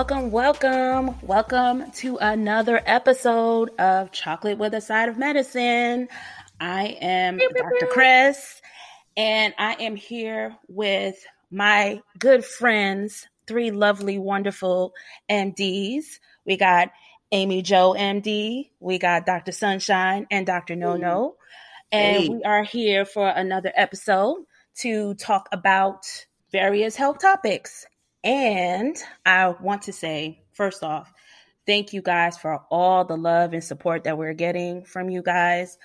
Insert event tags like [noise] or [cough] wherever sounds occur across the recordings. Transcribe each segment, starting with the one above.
welcome, welcome, welcome to another episode of Chocolate with a Side of Medicine. I am Dr. Chris, and I am here with my good friends, three lovely, wonderful MDs. We got Amy Jo MD, we got Dr. Sunshine, and Dr. No No. And Hey. we are here for another episode to talk about various health topics. And I want to say, first off, thank you guys for all the love and support that we're getting from you guys.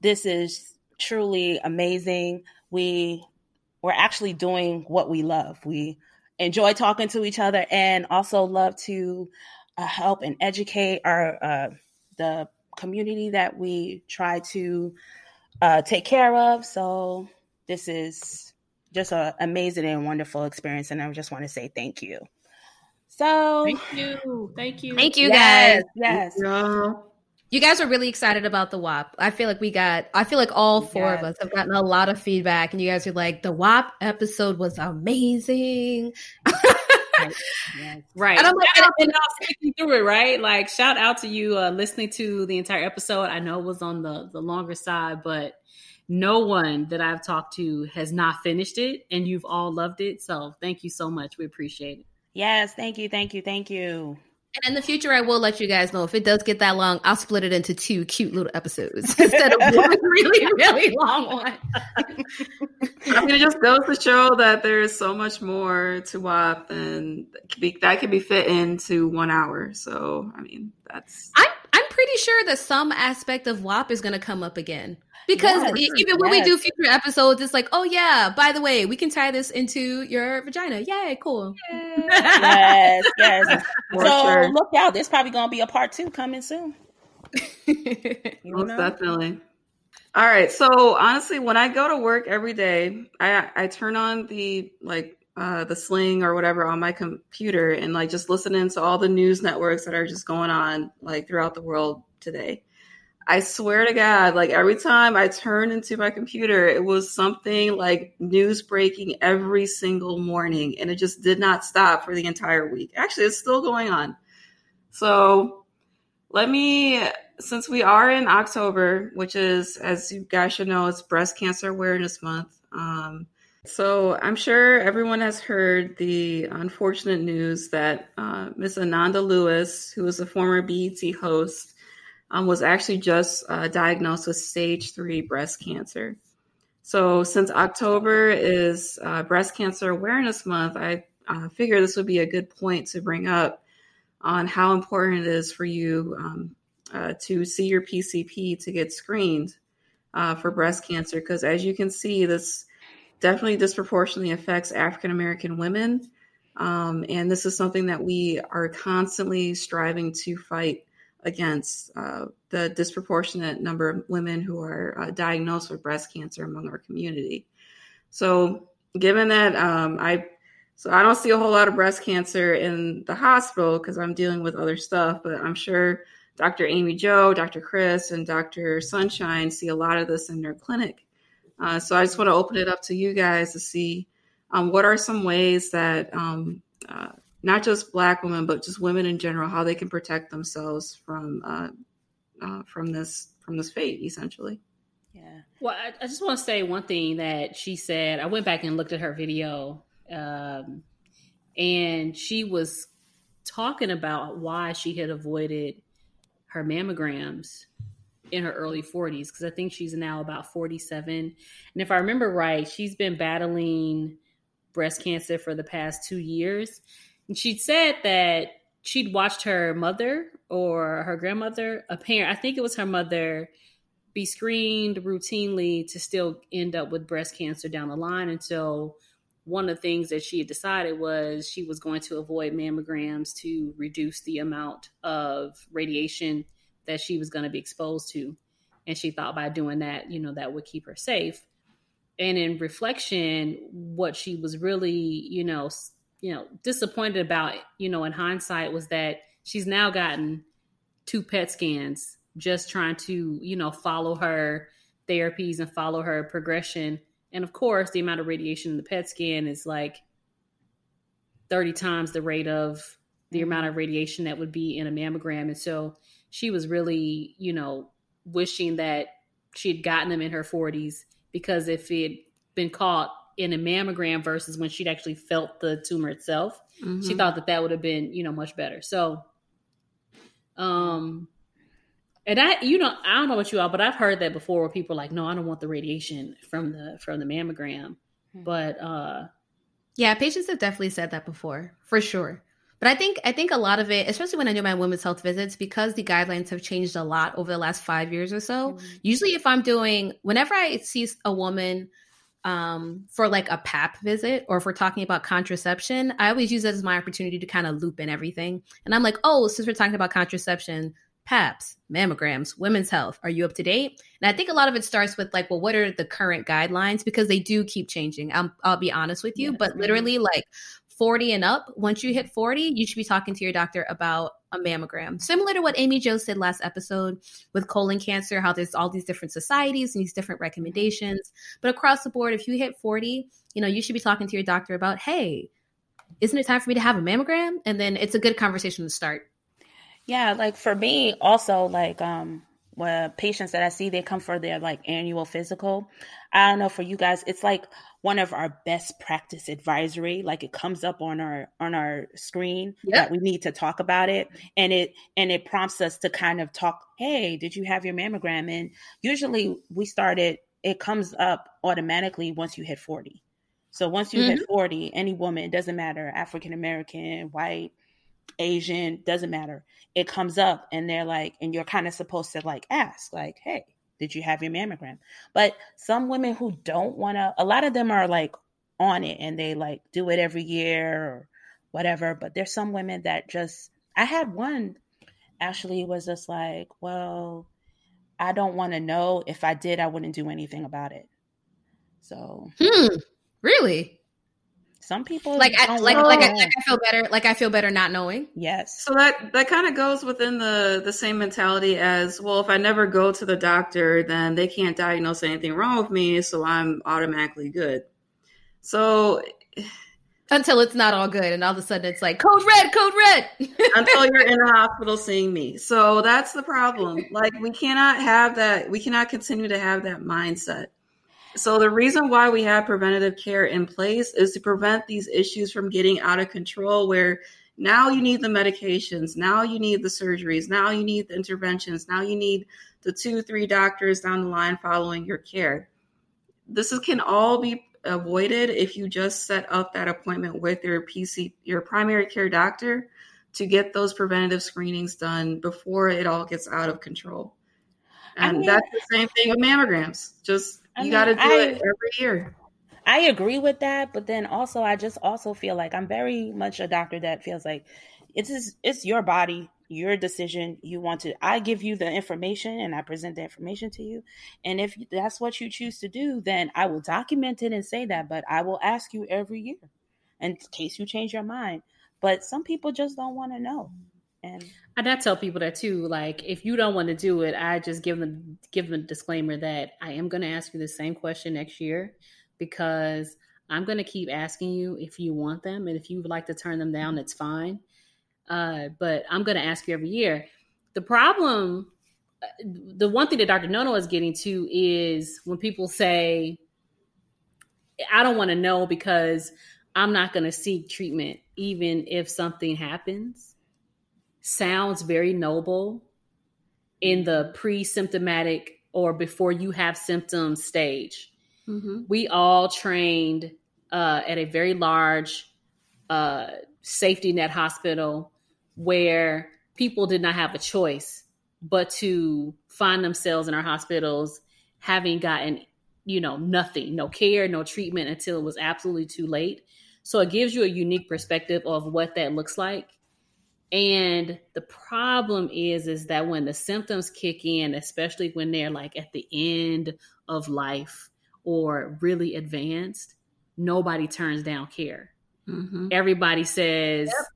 This is truly amazing. We we're actually doing what we love. We enjoy talking to each other and also love to uh, help and educate our uh, the community that we try to uh, take care of. So this is just an amazing and wonderful experience, and I just want to say thank you. So Thank you. Thank you. Thank you yes, guys. yes, Y'all. You guys are really excited about the WAP. I feel like we got, I feel like all four of us have gotten a lot of feedback, and you guys are like, the WAP episode was amazing. yes. [laughs] Right. And I'm like, shout out to and- y'all through it, right? Like shout out to you uh, listening to the entire episode. I know it was on the the longer side, but no one that I've talked to has not finished it, and you've all loved it. So thank you so much. We appreciate it. Yes, thank you, thank you, thank you. And in the future, I will let you guys know if it does get that long, I'll split it into two cute little episodes [laughs] instead of one [laughs] really, really long one. I mean, it just goes to show that there is so much more to WAP than that could be, that could be fit into one hour. So, I mean, that's I'm I'm pretty sure that some aspect of WAP is going to come up again. Because Yes, even when we do future episodes, it's like, oh yeah, by the way, we can tie this into your vagina. Yay, cool. Yes, yes. [laughs] for so sure. look out, there's probably gonna be a part two coming soon. [laughs] Most know? definitely. All right. So honestly, when I go to work every day, I I turn on the like uh, the sling or whatever on my computer and like just listening to all the news networks that are just going on like throughout the world today. I swear to God, like every time I turn into my computer, it was something like news breaking every single morning, and it just did not stop for the entire week. Actually, it's still going on. So let me since we are in October, which is, as you guys should know, it's Breast Cancer Awareness Month. Um, so I'm sure everyone has heard the unfortunate news that uh, Miss Ananda Lewis, who was a former BET host, um, was actually just uh, diagnosed with stage three breast cancer. So since October is uh, Breast Cancer Awareness Month, I uh, figure this would be a good point to bring up on how important it is for you um, uh, to see your PCP to get screened uh, for breast cancer. Because as you can see, this definitely disproportionately affects African American women. Um, and this is something that we are constantly striving to fight against uh, the disproportionate number of women who are uh, diagnosed with breast cancer among our community. So, given that um, I so I don't see a whole lot of breast cancer in the hospital because I'm dealing with other stuff, but I'm sure Dr. Amy Jo, Dr. Chris, and Dr. Sunshine see a lot of this in their clinic. Uh, so I just want to open it up to you guys to see um, what are some ways that um, uh, not just Black women, but just women in general, how they can protect themselves from uh, uh, from this from this fate, essentially. Yeah. Well, I, I just want to say one thing that she said. I went back and looked at her video, um, and she was talking about why she had avoided her mammograms in her early 40s because I think she's now about 47. And if I remember right, she's been battling breast cancer for the past two years. And she said that she'd watched her mother or her grandmother, a parent, I think it was her mother, be screened routinely to still end up with breast cancer down the line until one of the things that she had decided was she was going to avoid mammograms to reduce the amount of radiation that she was going to be exposed to. And she thought by doing that you know that would keep her safe. And in reflection what she was really you know you know disappointed about you know in hindsight was that she's now gotten two PET scans just trying to you know follow her therapies and follow her progression and of course the amount of radiation in the PET scan is like 30 times the rate of the mm-hmm. amount of radiation that would be in a mammogram. And so she was really, you know, wishing that she had gotten them in her 40s because if it had been caught in a mammogram versus when she'd actually felt the tumor itself, mm-hmm. she thought that that would have been, you know, much better. So, um, and I, you know, I don't know about you all, but I've heard that before where people are like, no, I don't want the radiation from the from the mammogram. Hmm. But uh yeah, patients have definitely said that before, for sure. But I think I think a lot of it, especially when I do my women's health visits, because the guidelines have changed a lot over the last five years or so. Mm-hmm. Usually, if I'm doing, whenever I see a woman um, for like a PAP visit, or if we're talking about contraception, I always use that as my opportunity to kind of loop in everything. And I'm like, oh, since we're talking about contraception, PAPs, mammograms, women's health. Are you up to date? And I think a lot of it starts with like, well, what are the current guidelines? Because they do keep changing. I'll, I'll be honest with you, yes. but literally, like 40 and up, once you hit 40, you should be talking to your doctor about a mammogram. Similar to what Amy Jo said last episode with colon cancer, how there's all these different societies and these different recommendations. But across the board, if you hit 40, you know, you should be talking to your doctor about, hey, isn't it time for me to have a mammogram? And then it's a good conversation to start. Yeah, like for me also like um when patients that I see they come for their like annual physical. I don't know for you guys, it's like one of our best practice advisory like it comes up on our on our screen yep. that we need to talk about it and it and it prompts us to kind of talk hey did you have your mammogram and usually we started it comes up automatically once you hit 40 so once you mm-hmm. hit 40 any woman it doesn't matter african american white asian doesn't matter it comes up and they're like and you're kind of supposed to like ask like hey did you have your mammogram? But some women who don't want to, a lot of them are like on it and they like do it every year or whatever. But there's some women that just, I had one actually was just like, well, I don't want to know. If I did, I wouldn't do anything about it. So, hmm, really? Some people like I, like like I, like I feel better like I feel better not knowing. Yes. So that that kind of goes within the the same mentality as well. If I never go to the doctor, then they can't diagnose anything wrong with me, so I'm automatically good. So until it's not all good, and all of a sudden it's like code red, code red. [laughs] until you're in the hospital seeing me. So that's the problem. Like we cannot have that. We cannot continue to have that mindset so the reason why we have preventative care in place is to prevent these issues from getting out of control where now you need the medications, now you need the surgeries, now you need the interventions, now you need the two, three doctors down the line following your care. This is, can all be avoided if you just set up that appointment with your PC, your primary care doctor to get those preventative screenings done before it all gets out of control. And I mean, that's the same thing with mammograms. Just I you got to do I, it every year. I agree with that, but then also I just also feel like I'm very much a doctor that feels like it's it's your body, your decision. You want to I give you the information and I present the information to you. And if that's what you choose to do, then I will document it and say that, but I will ask you every year in case you change your mind. But some people just don't want to know. And I tell people that too. Like, if you don't want to do it, I just give them give them a disclaimer that I am going to ask you the same question next year because I'm going to keep asking you if you want them, and if you would like to turn them down, it's fine. Uh, but I'm going to ask you every year. The problem, uh, the one thing that Dr. Nono is getting to is when people say, "I don't want to know because I'm not going to seek treatment, even if something happens." Sounds very noble in the pre-symptomatic or before you have symptoms stage. Mm-hmm. We all trained uh, at a very large uh, safety net hospital where people did not have a choice but to find themselves in our hospitals having gotten you know nothing no care no treatment until it was absolutely too late so it gives you a unique perspective of what that looks like and the problem is is that when the symptoms kick in, especially when they're like at the end of life or really advanced, nobody turns down care. Mm-hmm. Everybody says, yep.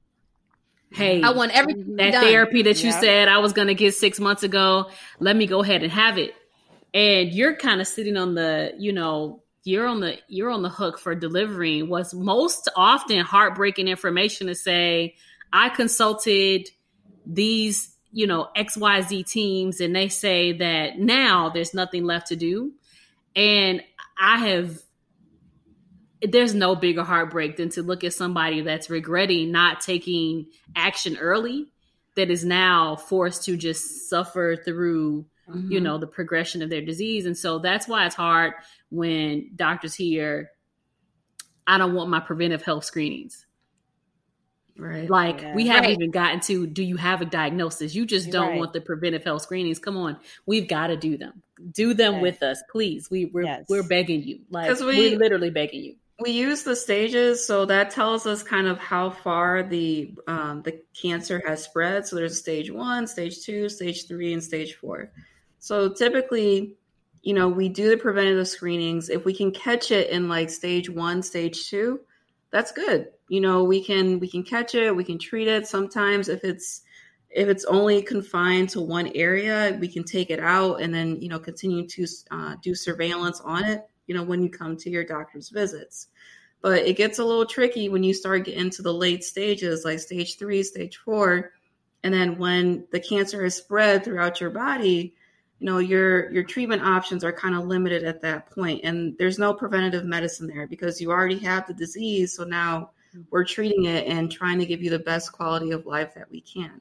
"Hey, I want everything that done. therapy that you said I was going to get 6 months ago, let me go ahead and have it." And you're kind of sitting on the, you know, you're on the you're on the hook for delivering what's most often heartbreaking information to say i consulted these you know xyz teams and they say that now there's nothing left to do. And i have there's no bigger heartbreak than to look at somebody that's regretting not taking action early that is now forced to just suffer through mm-hmm. you know the progression of their disease. And so that's why it's hard when doctors hear i don't want my preventive health screenings right. Like Yeah. we haven't Right. even gotten to do you have a diagnosis? You just don't Right. want the preventive health screenings. Come on. We've got to do them. Do them Yes. with us please. We we're, Yes. we're begging you. Like we- we're literally begging you. We use the stages so that tells us kind of how far the um, the cancer has spread. So there's stage one stage two stage three and stage four. So typically you know we do the preventative screenings. If we can catch it in like stage one stage two that's good you know we can we can catch it we can treat it. Sometimes if it's if it's only confined to one area we can take it out and then you know continue to uh, do surveillance on it you know when you come to your doctor's visits. But it gets a little tricky when you start getting to the late stages like stage three stage four and then when the cancer has spread throughout your body you know your your treatment options are kind of limited at that point and there's no preventative medicine there because you already have the disease so now we're treating it and trying to give you the best quality of life that we can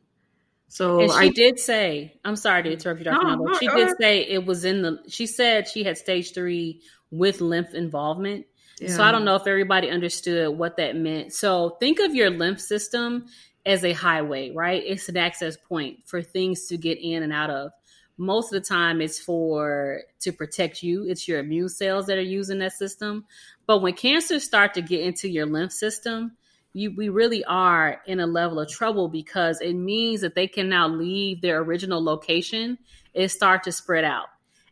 so and she I, did say, I'm sorry to interrupt you, Dr. No, She did say it was in the, she said she had stage three with lymph involvement. So. I don't know if everybody understood what that meant. So think of your lymph system as a highway, right? It's an access point for things to get in and out of. Most of the time it's for to protect you. It's your immune cells that are using that system. But when cancers start to get into your lymph system, you we really are in a level of trouble because it means that they can now leave their original location and start to spread out.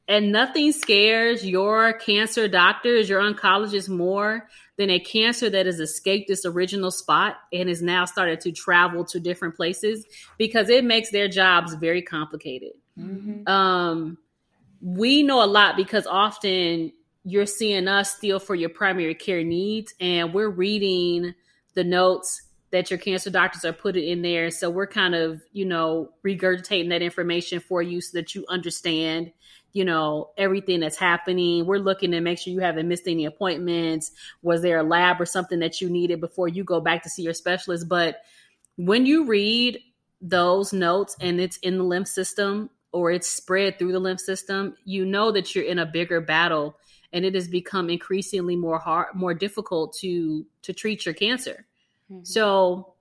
And nothing scares your cancer doctors, your oncologists more than a cancer that has escaped its original spot and has now started to travel to different places because it makes their jobs very complicated. Mhm. Um, we know a lot because often you're seeing us still for your primary care needs, and we're reading the notes that your cancer doctors are putting in there. So we're kind of, you know, regurgitating that information for you so that you understand, you know, everything that's happening. We're looking to make sure you haven't missed any appointments. Was there a lab or something that you needed before you go back to see your specialist? But when you read those notes and it's in the lymph system or it's spread through the lymph system, you know that you're in a bigger battle and it has become increasingly more hard more difficult to to treat your cancer. Mhm. So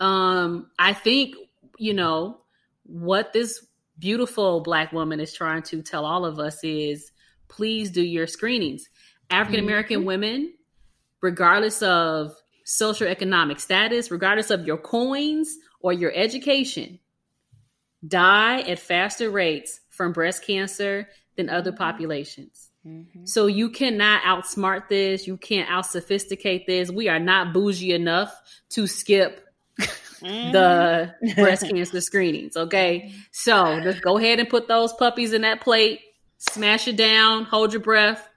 um I think, you know, what this beautiful black woman is trying to tell all of us is please do your screenings. African American women, regardless of socioeconomic status, regardless of your coins or your education, die at faster rates from breast cancer than other populations. Mhm. So you cannot outsmart this. You can't out sophisticate this. We are not bougie enough to skip the [laughs] breast cancer screenings. Okay. So just go ahead and put those puppies in that plate, smash it down, hold your breath.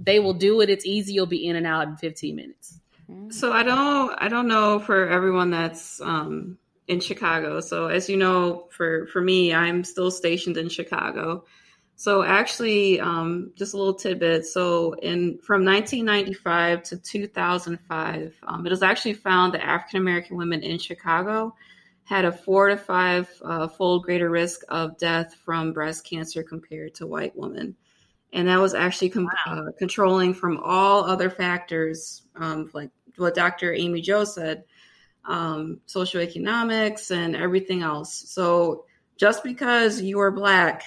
They will do it. It's easy. You'll be in and out in 15 minutes. Mhm. So I don't I don't know for everyone that's um, in Chicago. So as you know, for for me, I'm still stationed in Chicago. So actually, um, just a little tidbit. So in from 1995 to 2005, um, it was actually found that African American women in Chicago had a four to five uh, fold greater risk of death from breast cancer compared to white women. And that was actually com- uh, controlling from all other factors, um, like what Dr. Amy Jo said, um, socioeconomics and everything else. So just because you are black,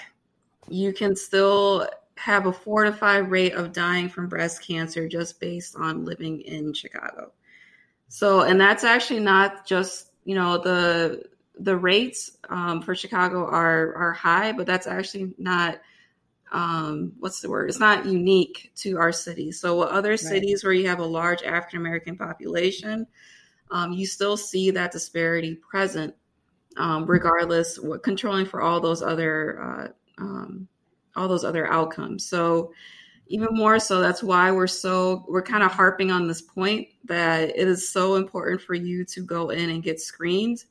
you can still have a four to five rate of dying from breast cancer just based on living in Chicago. So, and that's actually not just you know the the rates um, for Chicago are are high, but that's actually not um, what's the word? It's not unique to our city. So, other cities where you have a large African American population, um, you still see that disparity present, um, regardless what controlling for all those other uh, um, all those other outcomes. So, even more so that's why we're so we're kind of harping on this point that it is so important for you to go in and get screened.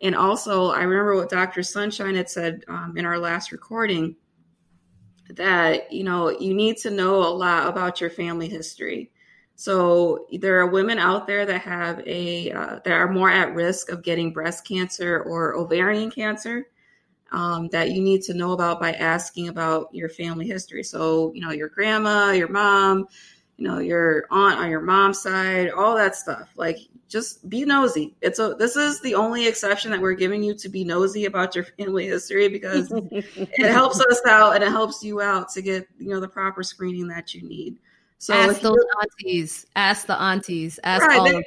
And also i remember what dr sunshine had said um, in our last recording that you know you need to know a lot about your family history. So there are women out there that have a uh, that are more at risk of getting breast cancer or ovarian cancer um, that you need to know about by asking about your family history. So, you know, your grandma, your mom, you know, your aunt on your mom's side, all that stuff. Like, just be nosy. It's a this is the only exception that we're giving you to be nosy about your family history because [laughs] it helps us out and it helps you out to get you know the proper screening that you need. So ask those aunties, ask the aunties, ask right, all they,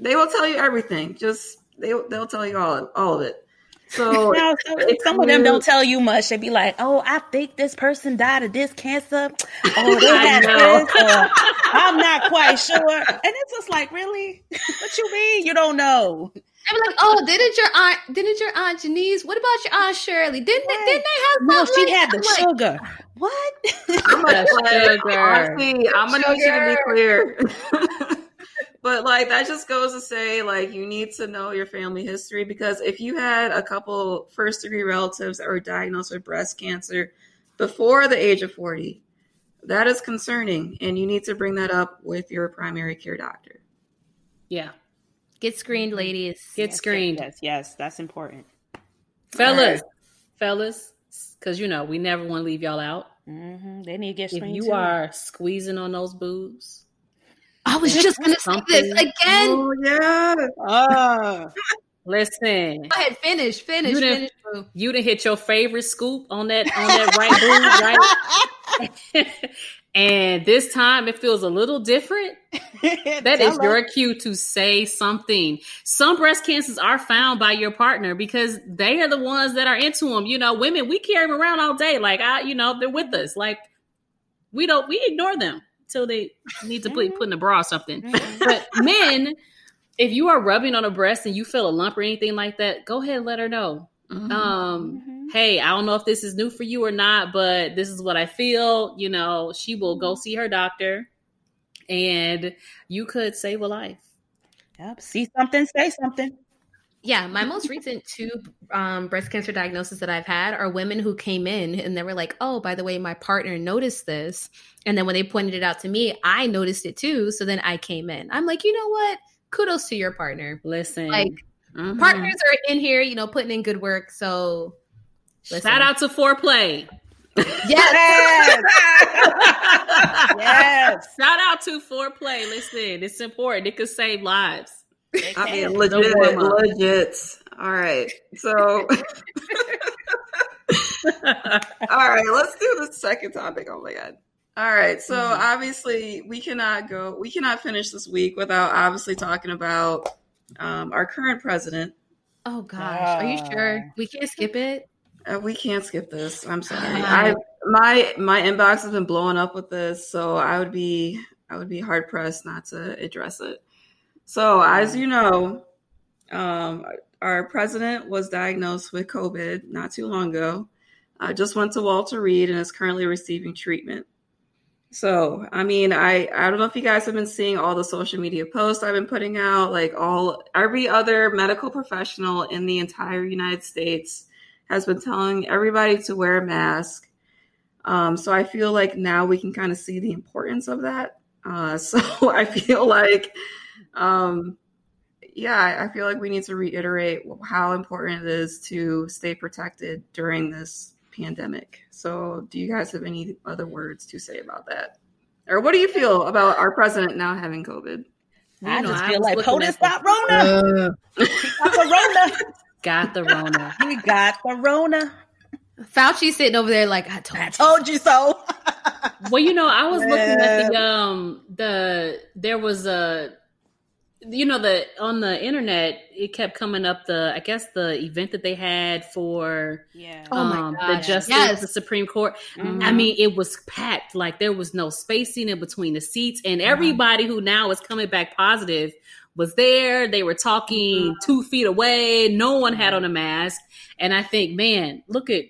they will tell you everything. Just they they'll tell you all all of it. So [laughs] now, some of them don't tell you much. They'd be like, "Oh, I think this person died of this cancer. [laughs] Oh, they had this. Or, I'm not quite [laughs] sure." And it's just like, really? What you mean? You don't know? I'm like, oh, didn't your aunt, didn't your aunt Janice? What about your aunt Shirley? Didn't they, didn't they have? No, she had the like, sugar. What? I'm gonna, sugar. Honestly, I'm gonna need you to be clear. But like that just goes to say like you need to know your family history because if you had a couple first degree relatives that were diagnosed with breast cancer before the age of 40, that is concerning and you need to bring that up with your primary care doctor. Yeah. Get screened, ladies. Get yes, screened. Yes, yes, that's important. Fellas, right. fellas, because you know we never want to leave y'all out. Mm-hmm. They need to get screened. If you too. are squeezing on those boobs, I was just going to say this again. Oh, yeah. Uh, [laughs] listen. Go ahead, finish, finish, you finish. Done, you didn't hit your favorite scoop on that on that right boob, [laughs] right? [laughs] and this time it feels a little different. That is your cue to say something. Some breast cancers are found by your partner because they are the ones that are into them. You know, women we carry them around all day, like I, you know, they're with us. Like we don't we ignore them till they need to put, mm-hmm. put in a bra or something. Mm-hmm. But men, if you are rubbing on a breast and you feel a lump or anything like that, go ahead and let her know. Mm-hmm. Um, mm-hmm. hey, I don't know if this is new for you or not, but this is what I feel. You know, she will go see her doctor and you could save a life. Yep. See something, say something. Yeah, my most recent two um, breast cancer diagnoses that I've had are women who came in and they were like, "Oh, by the way, my partner noticed this," and then when they pointed it out to me, I noticed it too. So then I came in. I'm like, you know what? Kudos to your partner. Listen, like mm-hmm. partners are in here, you know, putting in good work. So listen. shout out to foreplay. Yes. [laughs] yes. Shout out to foreplay. Listen, it's important. It could save lives. I mean, legit, legit. All right. So, [laughs] all right, let's do the second topic. Oh my God. All right. So, mm-hmm. obviously, we cannot go, we cannot finish this week without obviously talking about um, our current president. Oh, gosh. Uh, Are you sure? We can't skip it? Uh, we can't skip this. I'm sorry. I my my inbox has been blowing up with this, so I would be I would be hard pressed not to address it. So, as you know, um, our president was diagnosed with COVID not too long ago. I just went to Walter Reed and is currently receiving treatment. So, I mean, I I don't know if you guys have been seeing all the social media posts I've been putting out. Like all every other medical professional in the entire United States has been telling everybody to wear a mask. Um, so I feel like now we can kind of see the importance of that. Uh, [laughs] so I feel like um, yeah, I feel like we need to reiterate how important it is to stay protected during this pandemic. So, do you guys have any other words to say about that? Or what do you feel about our president now having COVID? You I know, just I feel like POTUS got Rona. Uh, got the Rona. [laughs] Got the Rona. he got the Rona. Fauci sitting over there like I told, I told you so. well, you know, I was looking at the [laughs] um the there was a you know the on the internet it kept coming up the i guess the event that they had for yeah um, oh the justice yes. the supreme court mm-hmm. i mean it was packed like there was no spacing in between the seats and mm-hmm. everybody who now is coming back positive was there they were talking mm-hmm. two feet away no one had on a mask and i think man look at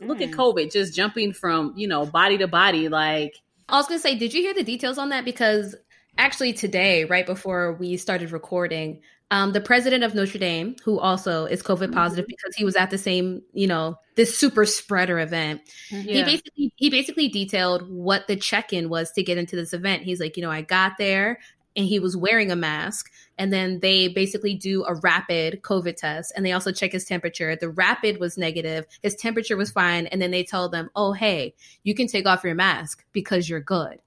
look at mm. covid just jumping from you know body to body like I was gonna say, did you hear the details on that? Because actually today, right before we started recording, um, the president of Notre Dame, who also is COVID Mm-hmm. positive because he was at the same, you know, this super spreader event. He basically he basically detailed what the check-in was to get into this event. He's like, you know, I got there and he was wearing a mask and then they basically do a rapid covid test and they also check his temperature the rapid was negative his temperature was fine and then they told them oh hey you can take off your mask because you're good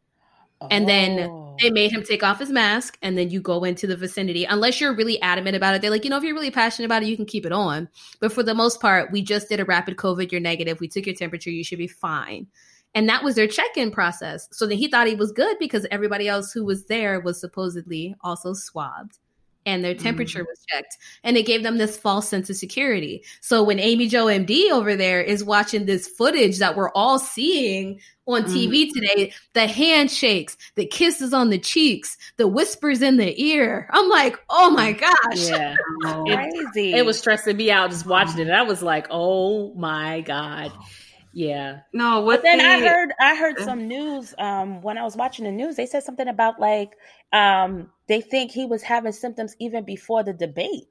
and then Oh. they made him take off his mask and then you go into the vicinity. Unless you're really adamant about it they're like you know if you're really passionate about it you can keep it on. But for the most part we just did a rapid covid you're negative we took your temperature you should be fine. And that was their check-in process. So then he thought he was good because everybody else who was there was supposedly also swabbed and their mm-hmm. temperature was checked and it gave them this false sense of security so when amy jo md over there is watching this footage that we're all seeing on mm-hmm. tv today the handshakes the kisses on the cheeks the whispers in the ear i'm like oh my mm-hmm. gosh Yeah. [laughs] Crazy. It was stressing me out just watching it. I was like, oh my God. Yeah. no, with But then the, I heard I heard some news um when I was watching the news. They said something about like um they think he was having symptoms even before the debate.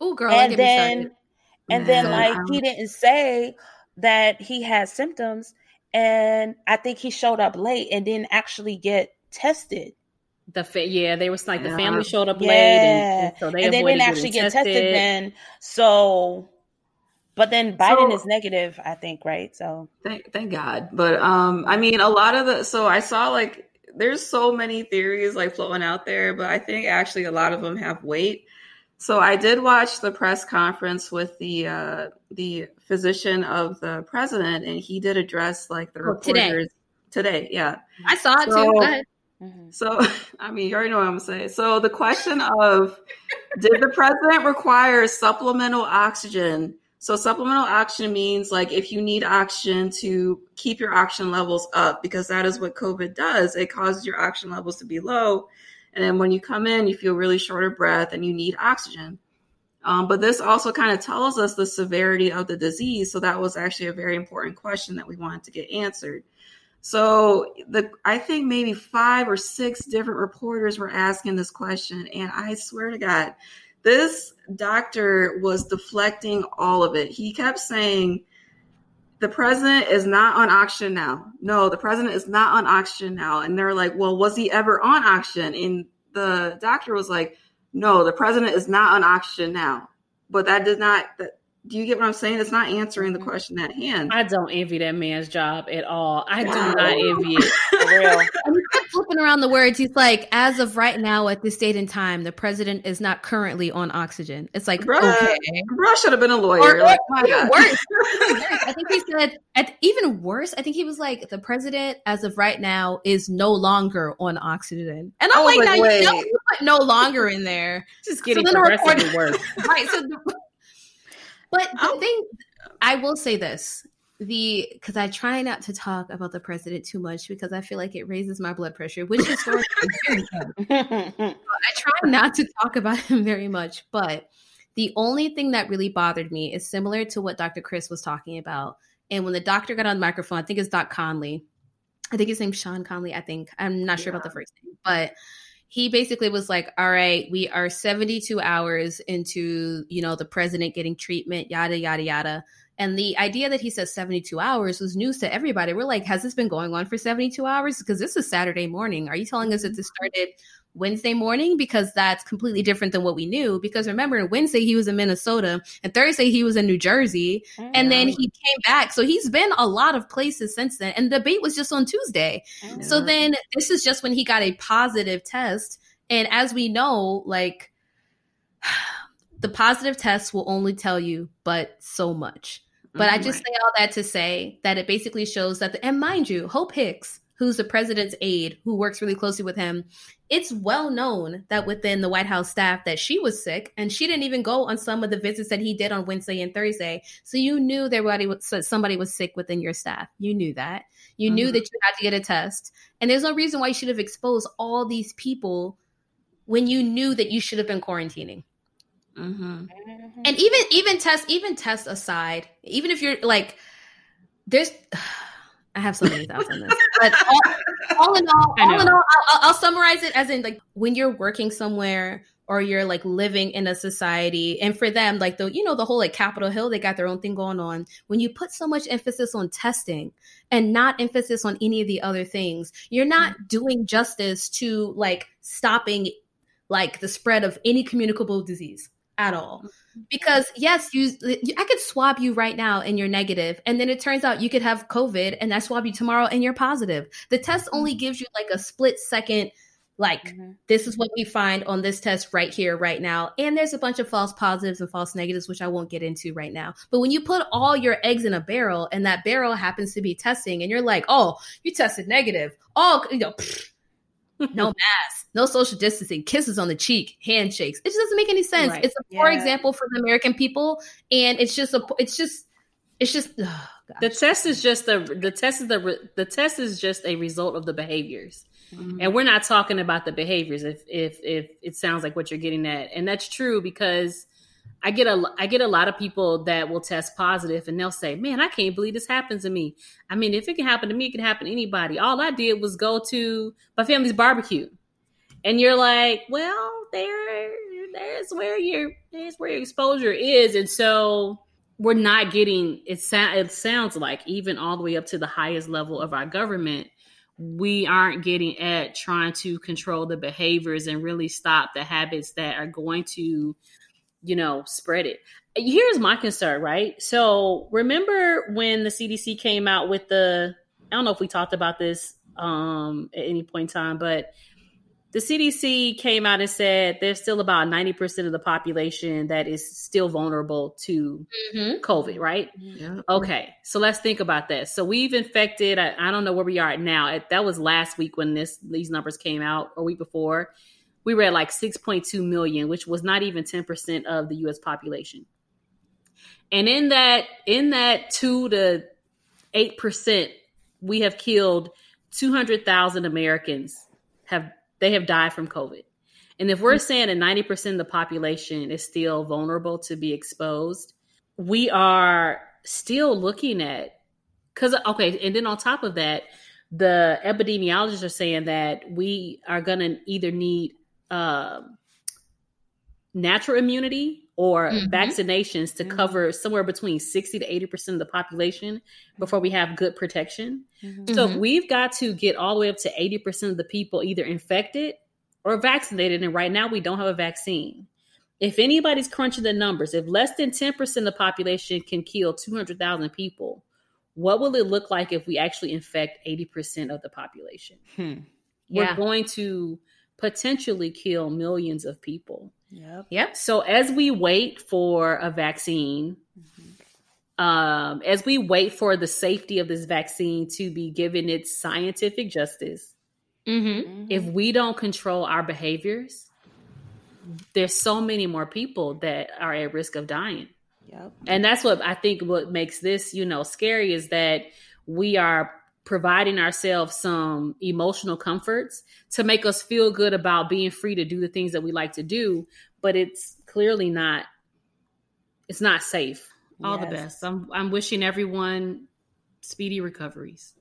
oh girl and then and then like um, he didn't say that he had symptoms and I think he showed up late and didn't actually get tested. The fa- yeah, they was like the family showed up Yeah. late, and, and so they and they didn't actually getting get tested then. So but then Biden So- is negative, I think, right? So Thank, thank God. But um, I mean, a lot of the so I saw like there's so many theories like floating out there, but I think actually a lot of them have weight. So I did watch the press conference with the uh, the physician of the president, and he did address like the Oh, today. reporters today. Yeah. i saw it too So- Go ahead. mhm. So [laughs] I mean, you already know what I'm gonna say. So the question of did the president require supplemental oxygen? So supplemental oxygen means like if you need oxygen to keep your oxygen levels up, because that is what COVID does. It causes your oxygen levels to be low. And then when you come in, you feel really short of breath and you need oxygen. Um, but this also kind of tells us the severity of the disease. So that was actually a very important question that we wanted to get answered. So the I think maybe five or six different reporters were asking this question, and I swear to God, this doctor was deflecting all of it. He kept saying, "The president is not on oxygen now. No, the president is not on oxygen now." And they're like, "Well, was he ever on oxygen?" And the doctor was like, "No, the president is not on oxygen now." But that did not. That, do you get what I'm saying? It's not answering the mm-hmm. question at hand. I don't envy that man's job at all. I do not envy it. For [laughs] real. And he kept flipping around the words. He's like, as of right now, at this date and time, the president is not currently on oxygen. It's like, Bruh. okay. Bro should have been a lawyer. or like, my even worse. [laughs] Worse. I think he said, at, even worse, I think he was like, the president, as of right now, is no longer on oxygen. And I I'm was like, like, now you know you put no longer in there. Just getting then the progressively reporter- worse. [laughs] right. So, the, but the Oh. thing, I will say this: the because I try not to talk about the president too much because I feel like it raises my blood pressure, which is very good. [laughs] I try not to talk about him very much, but the only thing that really bothered me is similar to what Dr. Chris was talking about. And when the doctor got on the microphone, I think it's Doc Conley. I think his name's Sean Conley. I think I'm not sure about the first name, but he basically was like, "All right, we are 72 hours into you know the president getting treatment, yada yada yada." And the idea that he says 72 hours was news to everybody. We're like, has this been going on for 72 hours? Because this is Saturday morning. Are you telling us that this mm-hmm. started Wednesday morning? Because that's completely different than what we knew. Because remember, Wednesday he was in Minnesota and Thursday he was in New Jersey. Mm, and then he came back. So he's been a lot of places since then. And the debate was just on Tuesday. Mm, so then this is just when he got a positive test. And as we know, like [sighs] the positive test will only tell you but so much. But I mm, just Right. say all that to say that it basically shows that, the, and mind you, Hope Hicks, who's the president's aide, who works really closely with him, it's well known that within the White House staff that she was sick, and she didn't even go on some of the visits that he did on Wednesday and Thursday. So you knew that everybody was, somebody was sick within your staff. You knew that. You knew Mhm. that you had to get a test, and there's no reason why you should have exposed all these people when you knew that you should have been quarantining. Mhm. And even even test even test aside, even if you're like there's I have so many thoughts on this. But [laughs] all, all in all, all in all, I'll, I'll, summarize it as in like when you're working somewhere or you're like living in a society, and for them, like the you know the whole like Capitol Hill, they got their own thing going on. When you put so much emphasis on testing and not emphasis on any of the other things, you're not mm-hmm. doing justice to like stopping like the spread of any communicable disease at all because yes you i could swab you right now and you're negative and then it turns out you could have covid and i swab you tomorrow and you're positive the test only mm-hmm. gives you like a split second like mm-hmm. this is what we find on this test right here right now and there's a bunch of false positives and false negatives which i won't get into right now but when you put all your eggs in a barrel and that barrel happens to be testing and you're like oh you tested negative oh you know pfft, no [laughs] mask, no social distancing, kisses on the cheek, handshakes. It just doesn't make any sense. Right. It's a poor yeah. example for the American people, and it's just a, it's just, it's just. Oh, the test is just the the test is the the test is just a result of the behaviors, mm-hmm. and we're not talking about the behaviors. If if if it sounds like what you're getting at, and that's true because I get a I get a lot of people that will test positive and they'll say, "Man, I can't believe this happened to me." I mean, if it can happen to me, it can happen to anybody. All I did was go to my family's barbecue, and you're like, "Well, there, there's where your there's where your exposure is," and so we're not getting it. It sounds like even all the way up to the highest level of our government, we aren't getting at trying to control the behaviors and really stop the habits that are going to you know, spread it. Here's my concern, right? So remember when the CDC came out with the I don't know if we talked about this um at any point in time, but the CDC came out and said there's still about 90% of the population that is still vulnerable to mm-hmm. COVID, right? Yeah. Okay. So let's think about that. So we've infected, I, I don't know where we are now. That was last week when this these numbers came out, or week before we were at like 6.2 million, which was not even 10% of the US population. And in that in that 2 to 8%, we have killed 200,000 Americans have they have died from COVID. And if we're saying that 90% of the population is still vulnerable to be exposed, we are still looking at cuz okay, and then on top of that, the epidemiologists are saying that we are going to either need uh, natural immunity or mm-hmm. vaccinations to mm-hmm. cover somewhere between 60 to 80% of the population before we have good protection. Mm-hmm. So we've got to get all the way up to 80% of the people either infected or vaccinated. And right now we don't have a vaccine. If anybody's crunching the numbers, if less than 10% of the population can kill 200,000 people, what will it look like if we actually infect 80% of the population? Hmm. We're going to potentially kill millions of people. Yep. Yep. So as we wait for a vaccine, mm-hmm. um, as we wait for the safety of this vaccine to be given its scientific justice, mm-hmm. if we don't control our behaviors, there's so many more people that are at risk of dying. Yep. And that's what I think what makes this, you know, scary is that we are providing ourselves some emotional comforts to make us feel good about being free to do the things that we like to do but it's clearly not it's not safe all the best i'm i'm wishing everyone speedy recoveries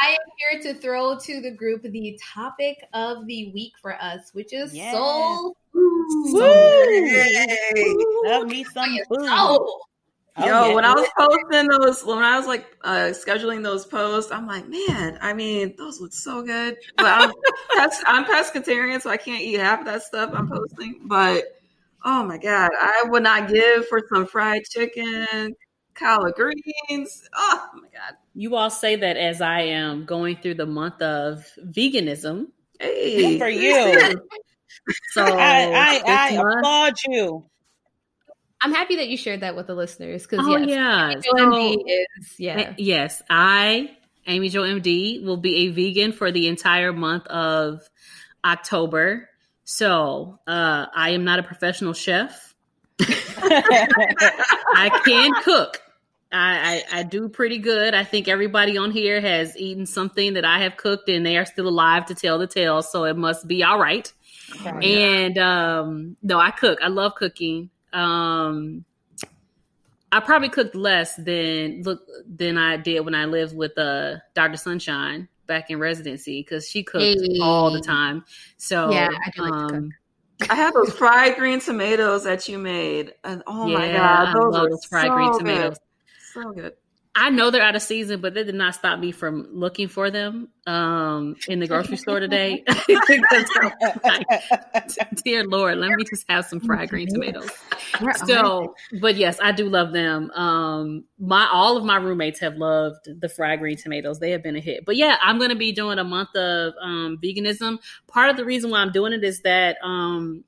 I am here to throw to the group the topic of the week for us, which is yes. soul food. Woo! Love me some food. Soul. Oh, Yo, yeah. when I was posting those, when I was like uh, scheduling those posts, I'm like, man, I mean, those look so good. But I'm, [laughs] I'm pescatarian, so I can't eat half of that stuff I'm posting. But oh my god, I would not give for some fried chicken, collard greens. Oh my god. You all say that as I am going through the month of veganism. Hey, Good for you. so I, I, I applaud you. I'm happy that you shared that with the listeners because oh, yes, yeah, so, is yeah. Eh, yes, I Amy Jo MD will be a vegan for the entire month of October. So uh, I am not a professional chef. [laughs] I can cook. I, I, I, do pretty good. I think everybody on here has eaten something that I have cooked and they are still alive to tell the tale. So it must be all right. Okay. And um, no, I cook. I love cooking. Um, I probably cooked less than look than I did when I lived with uh, Dr. Sunshine back in residency because she cooked Hey. all the time. So Yeah, I do like to um, I had those fried green tomatoes that you made, and oh my yeah, god, I those love were those fried so green good. tomatoes. So good. I know they're out of season, but that did not stop me from looking for them um, in the grocery store today. [laughs] Like, Dear Lord, let me just have some fried green tomatoes. So, but yes, I do love them. Um, my all of my roommates have loved the fried green tomatoes. They have been a hit. But yeah, I'm going to be doing a month of um, veganism. Part of the reason why I'm doing it is that um,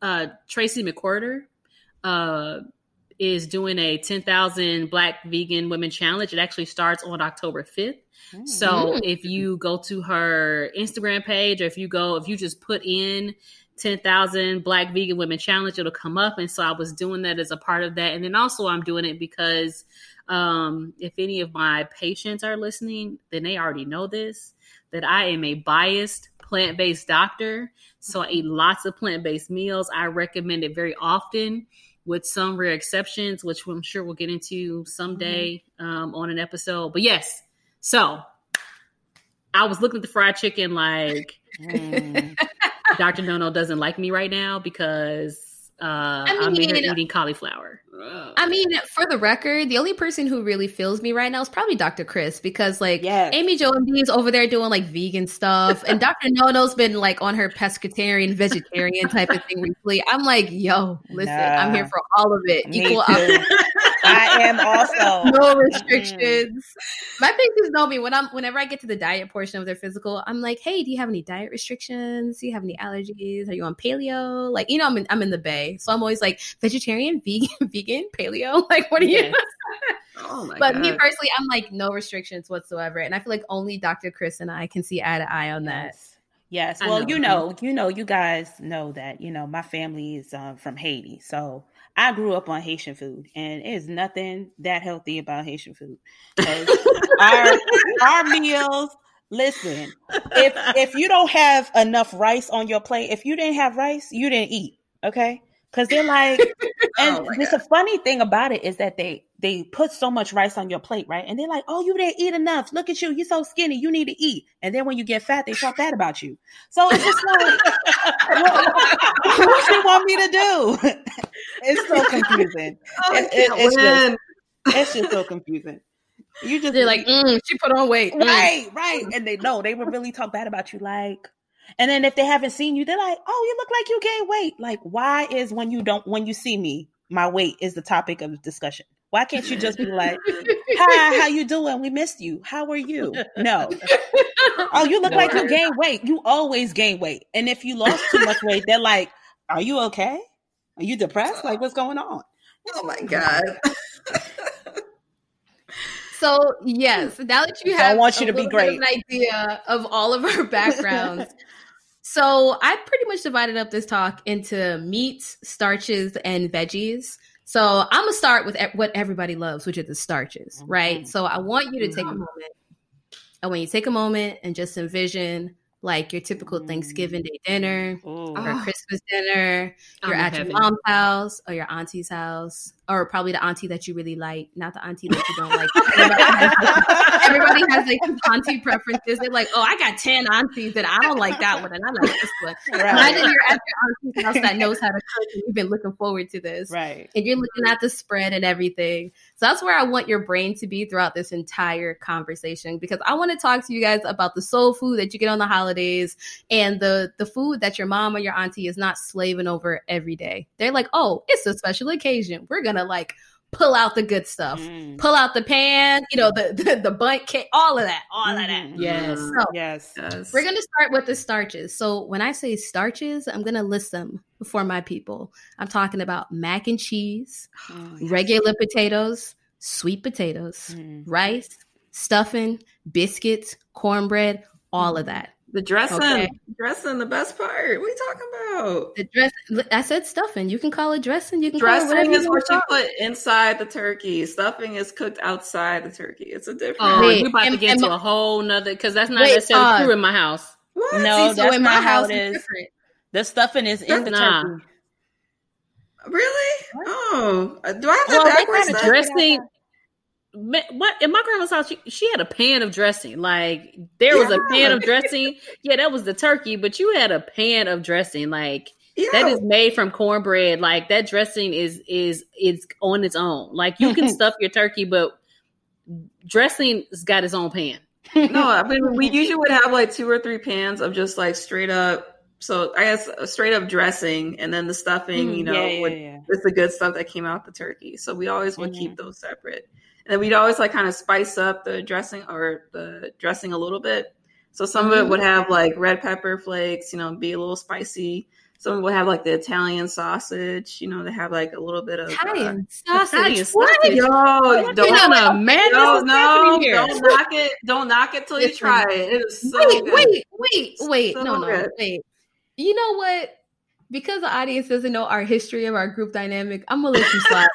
uh, Tracye McQuirter uh, is doing a 10,000 Black vegan women challenge. It actually starts on October 5th. So Mm. if you go to her Instagram page, or if you go, if you just put in 10,000 Black vegan women challenge, it'll come up. And so I was doing that as a part of that. And then also I'm doing it because um, if any of my patients are listening, then they already know this that I am a biased plant based doctor. So I eat lots of plant based meals. I recommend it very often with some rare exceptions, which I'm sure we'll get into someday um, on an episode. But yes, so I was looking at the fried chicken like Mm. [laughs] Dr. Nono doesn't like me right now because uh, I am in here eating cauliflower. I mean, for the record, the only person who really feels me right now is probably Dr. Chris because, like, Yes. Amy Jo and B is over there doing like vegan stuff, and Dr. Nono's been like on her pescatarian, vegetarian type of thing recently. I'm like, yo, listen, I'm here for all of it. Equal. I am also. [laughs] no restrictions. My patients know me when I'm whenever I get to the diet portion of their physical, I'm like, hey, do you have any diet restrictions? Do you have any allergies? Are you on paleo? Like, you know, I'm in, I'm in the bay, so I'm always like vegetarian, [laughs] vegan, vegan, paleo. [laughs] Like, what are you? Yes. [laughs] Oh my But god. me personally, I'm like no restrictions whatsoever, and I feel like only Dr. Chris and I can see eye to eye on that. Yes. Yes. Well, know. you know, you know, you guys know that, you know, my family is uh, from Haiti. So I grew up on Haitian food and it is nothing that healthy about Haitian food. [laughs] our, our meals, listen, if if you don't have enough rice on your plate, if you didn't have rice, you didn't eat. Okay. Cause they're like, [laughs] and Oh it's a funny thing about it is that they they put so much rice on your plate, right? And they're like, "Oh, you didn't eat enough. Look at you. You're so skinny. You need to eat." And then when you get fat, they talk bad about you. So it's just like, [laughs] what, what you want me to do? [laughs] it's so confusing. Oh, it- it- it's just- It's just so confusing. You just They're like, mm, she put on weight. Mm. right, right, and they know they would really talk bad about you, like. And then if they haven't seen you, they're like, "Oh, you look like you gained weight." Like, why is when you don't when you see me, my weight is the topic of discussion? Why can't you just be like, [laughs] "Hi, how you doing? We missed you. How are you?" No. [laughs] Oh, you look No. like you gained weight. You always gain weight. And if you lost too much weight, they're like, "Are you okay? Are you depressed? Like, what's going on?" Oh my god. [laughs] So yes, now that you have, I want you a to be little bit of great. an idea of all of our backgrounds. So I pretty much divided up this talk into meats, starches, and veggies. So I'm gonna start with what everybody loves, which is the starches, right? Mhm. So I want you to take a Mhm. moment. I want you to take a moment and just envision like your typical Mm. Thanksgiving Day dinner, Ooh. or Ah. Christmas dinner, you're in at your mom's house or your auntie's house, or probably the auntie that you really like, not the auntie that you don't like. Everybody has like auntie preferences. They're like, oh, I got 10 aunties and I don't like that one and I like this one. Right. Imagine you're at your auntie's house that knows how to cook and you've been looking forward to this. Right. And you're looking at the spread and everything. So that's where I want your brain to be throughout this entire conversation because I want to talk to you guys about the soul food that you get on the holidays and the the food that your mom or your auntie is not slaving over every day. They're like, "Oh, it's a special occasion. We're going to like pull out the good stuff. Mm. Pull out the pan, you know, the [laughs] the, the Bundt cake, all of that, all of that." Mhm. Yes. So, Yes. Yes. we're going to start with the starches. So, when I say starches, I'm going to list them for my people. I'm talking about mac and cheese, Mm. regular potatoes, sweet potatoes, Mm. rice, stuffing, biscuits, cornbread, all of that. The dressing. Okay. Dressing, the best part. What are you talking about? The dress I said stuffing. You can call it dressing. You can call it Dressing whatever is you what you put inside the turkey. Stuffing is cooked outside the turkey. It's a different. Oh, Wait, you're about to get and into a whole nother because that's not Wait, necessarily pause. true in my house. what? No, See, so that's in my not house it it's is. different. The stuffing is in the Nah. turkey. Really? Oh, uh, do I have Well, that backwards? kind of then? dressing. What in my grandma's house, she, she had a pan of dressing. Like there was a pan of dressing. Yeah, that was the turkey, but you had a pan of dressing. Like Yeah. that is made from cornbread. Like that dressing is is is on its own. Like you can [laughs] stuff your turkey, but dressing's got its own pan. no, I mean we usually would have like two or three pans of just like straight up. So I guess uh, straight up dressing, and then the stuffing. Mm, you know, yeah, yeah, would, yeah. it's the good stuff that came out the turkey. So we always would keep those separate, and we'd always like kind of spice up the dressing or the dressing a little bit. So some of it would have like red pepper flakes, you know, be a little spicy. Some would have like the Italian sausage, you know, they have like a little bit of uh, Italian sausage. Italian What? sausage. Yo, What don't of madness no, no, don't knock it. Don't knock it till you try it. It is so wait, good. wait, wait, wait. So no, no, good. wait. You know what? Because the audience doesn't know our history of our group dynamic, I'm gonna let you [laughs] slide.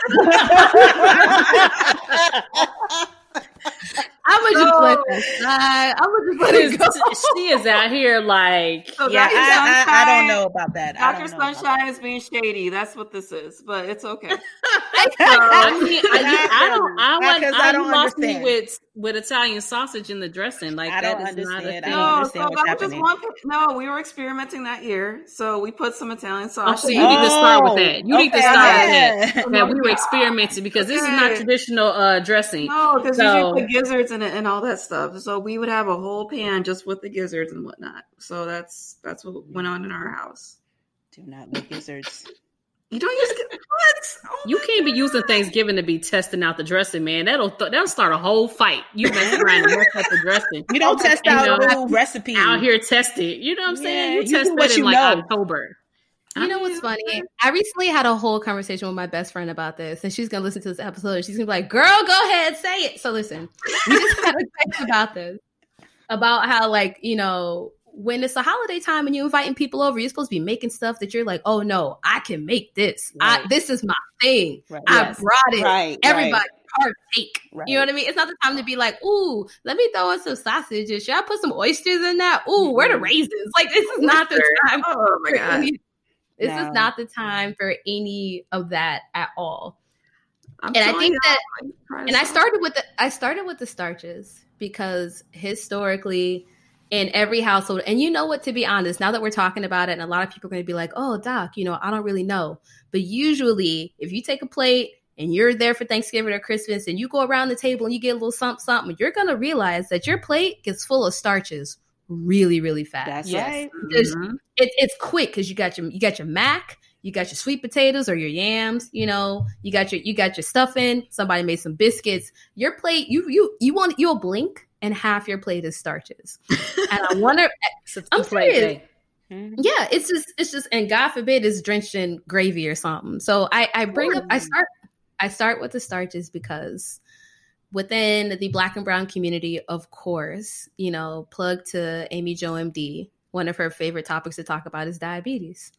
I'm gonna just No. let that slide. I'm gonna just let it go. she is out here like So yeah, Dr. I, I, I don't know about that. Dr. don't know about Sunshine is being shady. That's what this is, but it's okay. [laughs] I mean, I, I don't. I Not [laughs] want. 'cause I, I don't lost me understand. with with Italian sausage in the dressing. Like I that don't is not a understand. thing. I don't No, so understand that what's was just happening. one. No, we were experimenting that year, so we put some Italian Oh, sausage. so you need to start with that. You need to start yeah. with that. [laughs] That we were experimenting because this is not traditional uh dressing. No, because So- usually put gizzards in it and all that stuff. So we would have a whole pan just with the gizzards and whatnot. So that's that's what went on in our house. Do not make gizzards. You don't use [laughs] what? Oh You can't be using Thanksgiving to be testing out the dressing, man. That'll th- that'll start a whole fight. You [laughs] mess around and mess up the dressing. You don't test You out know, new recipes. out here test it. You know what I'm saying? Yeah, you you test do what that in you like know. October. You know what's funny? I recently had a whole conversation with my best friend about this, and she's gonna listen to this episode. And she's gonna be like, "Girl, go ahead, say it." So listen, we just had a [laughs] text about this, about how like you know when it's a holiday time and you're inviting people over, you're supposed to be making stuff that you're like, "Oh no, I can make this. I, this is my thing. Right. I Yes. brought it. Right. Everybody partake. Right. You know what I mean? It's not the time to be like, "Ooh, let me throw in some sausages. Should I put some oysters in that? Ooh, where the raisins? Like this is not the time Oh my god. any- This No. is not the time for any of that at all. I'm And I think that and I started with the I started with the starches because historically in every household and you know what to be honest now that we're talking about it and a lot of people are going to be like oh doc you know I don't really know but usually if you take a plate and you're there for Thanksgiving or Christmas and you go around the table and you get a little something something you're going to realize that your plate gets full of starches really really fast That's Yes. right. There's- Mhm. it, it's quick because you got your you got your mac, you got your sweet potatoes or your yams, you know, you got your you got your stuffing. Somebody made some biscuits. Your plate, you you you want you'll blink and half your plate is starches. [laughs] and I wonder, It's a I'm serious. day. Mhm. yeah, it's just it's just and God forbid it's drenched in gravy or something. So I I bring up I start I start with the starches because within the black and brown community, of course, you know, plug to Amy Jo MD, one of her favorite topics to talk about is diabetes.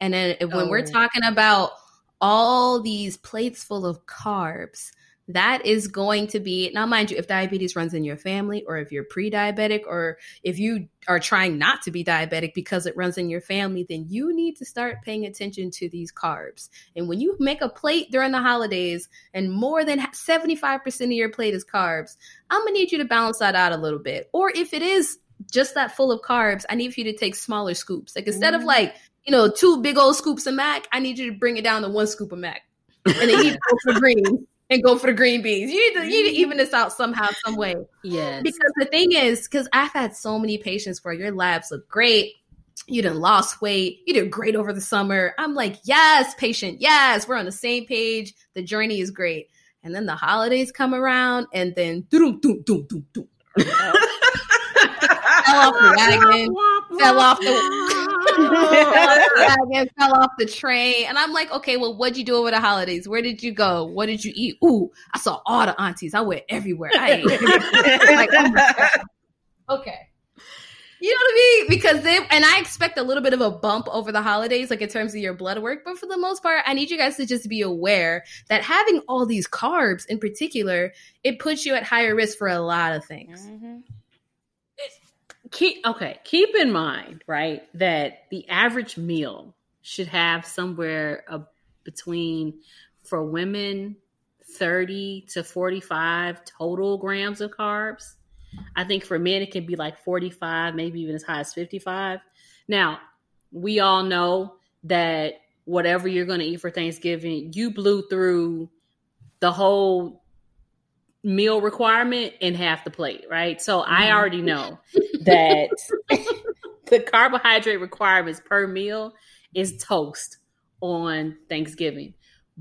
And then if- when we're Oh. talking about all these plates full of carbs, that is going to be now mind you if diabetes runs in your family or if you're pre-diabetic or if you are trying not to be diabetic because it runs in your family then you need to start paying attention to these carbs. And when you make a plate during the holidays and more than 75% of your plate is carbs i'm gonna need you to balance that out a little bit. Or if it is just that full of carbs i need for you to take smaller scoops. Like instead of Mhm. like you know two big old scoops of mac i need you to bring it down to one scoop of mac. And then you need to go for green and go for the green beans. You need to you need to even this out somehow, some way. Yes. Because the thing is, because I've had so many patients where your labs look great, you done lost weight, you did great over the summer. I'm like, yes, patient, yes, we're on the same page. The journey is great. And then the holidays come around, and then doom doom doom doom doom [laughs] fell off the wagon, fell off the [laughs] off fell off the train. And I'm like, okay, well, what'd you do over the holidays? Where did you go? What did you eat? Ooh, I saw all the aunties. I went everywhere. I ate. like, oh. Okay. You know what I mean? Because they and I expect a little bit of a bump over the holidays, like in terms of your blood work. But for the most part, I need you guys to just be aware that having all these carbs in particular, it puts you at higher risk for a lot of things. Mhm. Keep okay keep in mind right that the average meal should have somewhere between for women 30 to 45 total grams of carbs. I think for men it can be like 45, maybe even as high as 55. Now, we all know that whatever you're going to eat for Thanksgiving, you blew through the whole meal requirement in half the plate, right? So I mm-hmm. already know that [laughs] the carbohydrate requirements per meal is toast on Thanksgiving.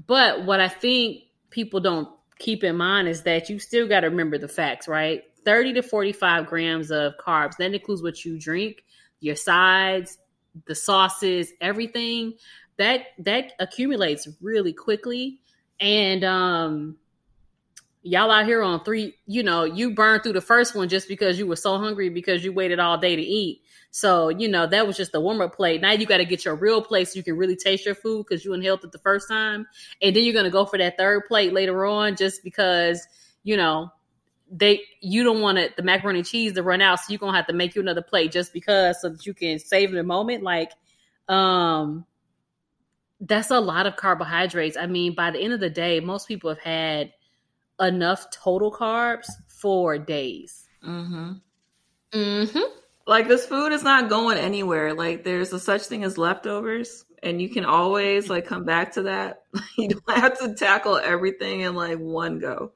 But what I think people don't keep in mind is that you still got to remember the facts, right? 30 to 45 grams of carbs. That includes what you drink, your sides, the sauces, everything. That that accumulates really quickly. And um y'all out here on three, you know, you burned through the first one just because you were so hungry because you waited all day to eat. So, you know, that was just the warm up plate. Now you got to get your real plate so you can really taste your food because you inhaled it the first time. And then you're going to go for that third plate later on just because, you know, they you don't want it the macaroni and cheese to run out so you're gonna have to make you another plate just because so that you can save the moment like um that's a lot of carbohydrates i mean by the end of the day most people have had enough total carbs for days. Mm-hmm. Mm-hmm. Like this food is not going anywhere. Like there's a such thing as leftovers and you can always like come back to that. [laughs] You don't have to tackle everything in like one go.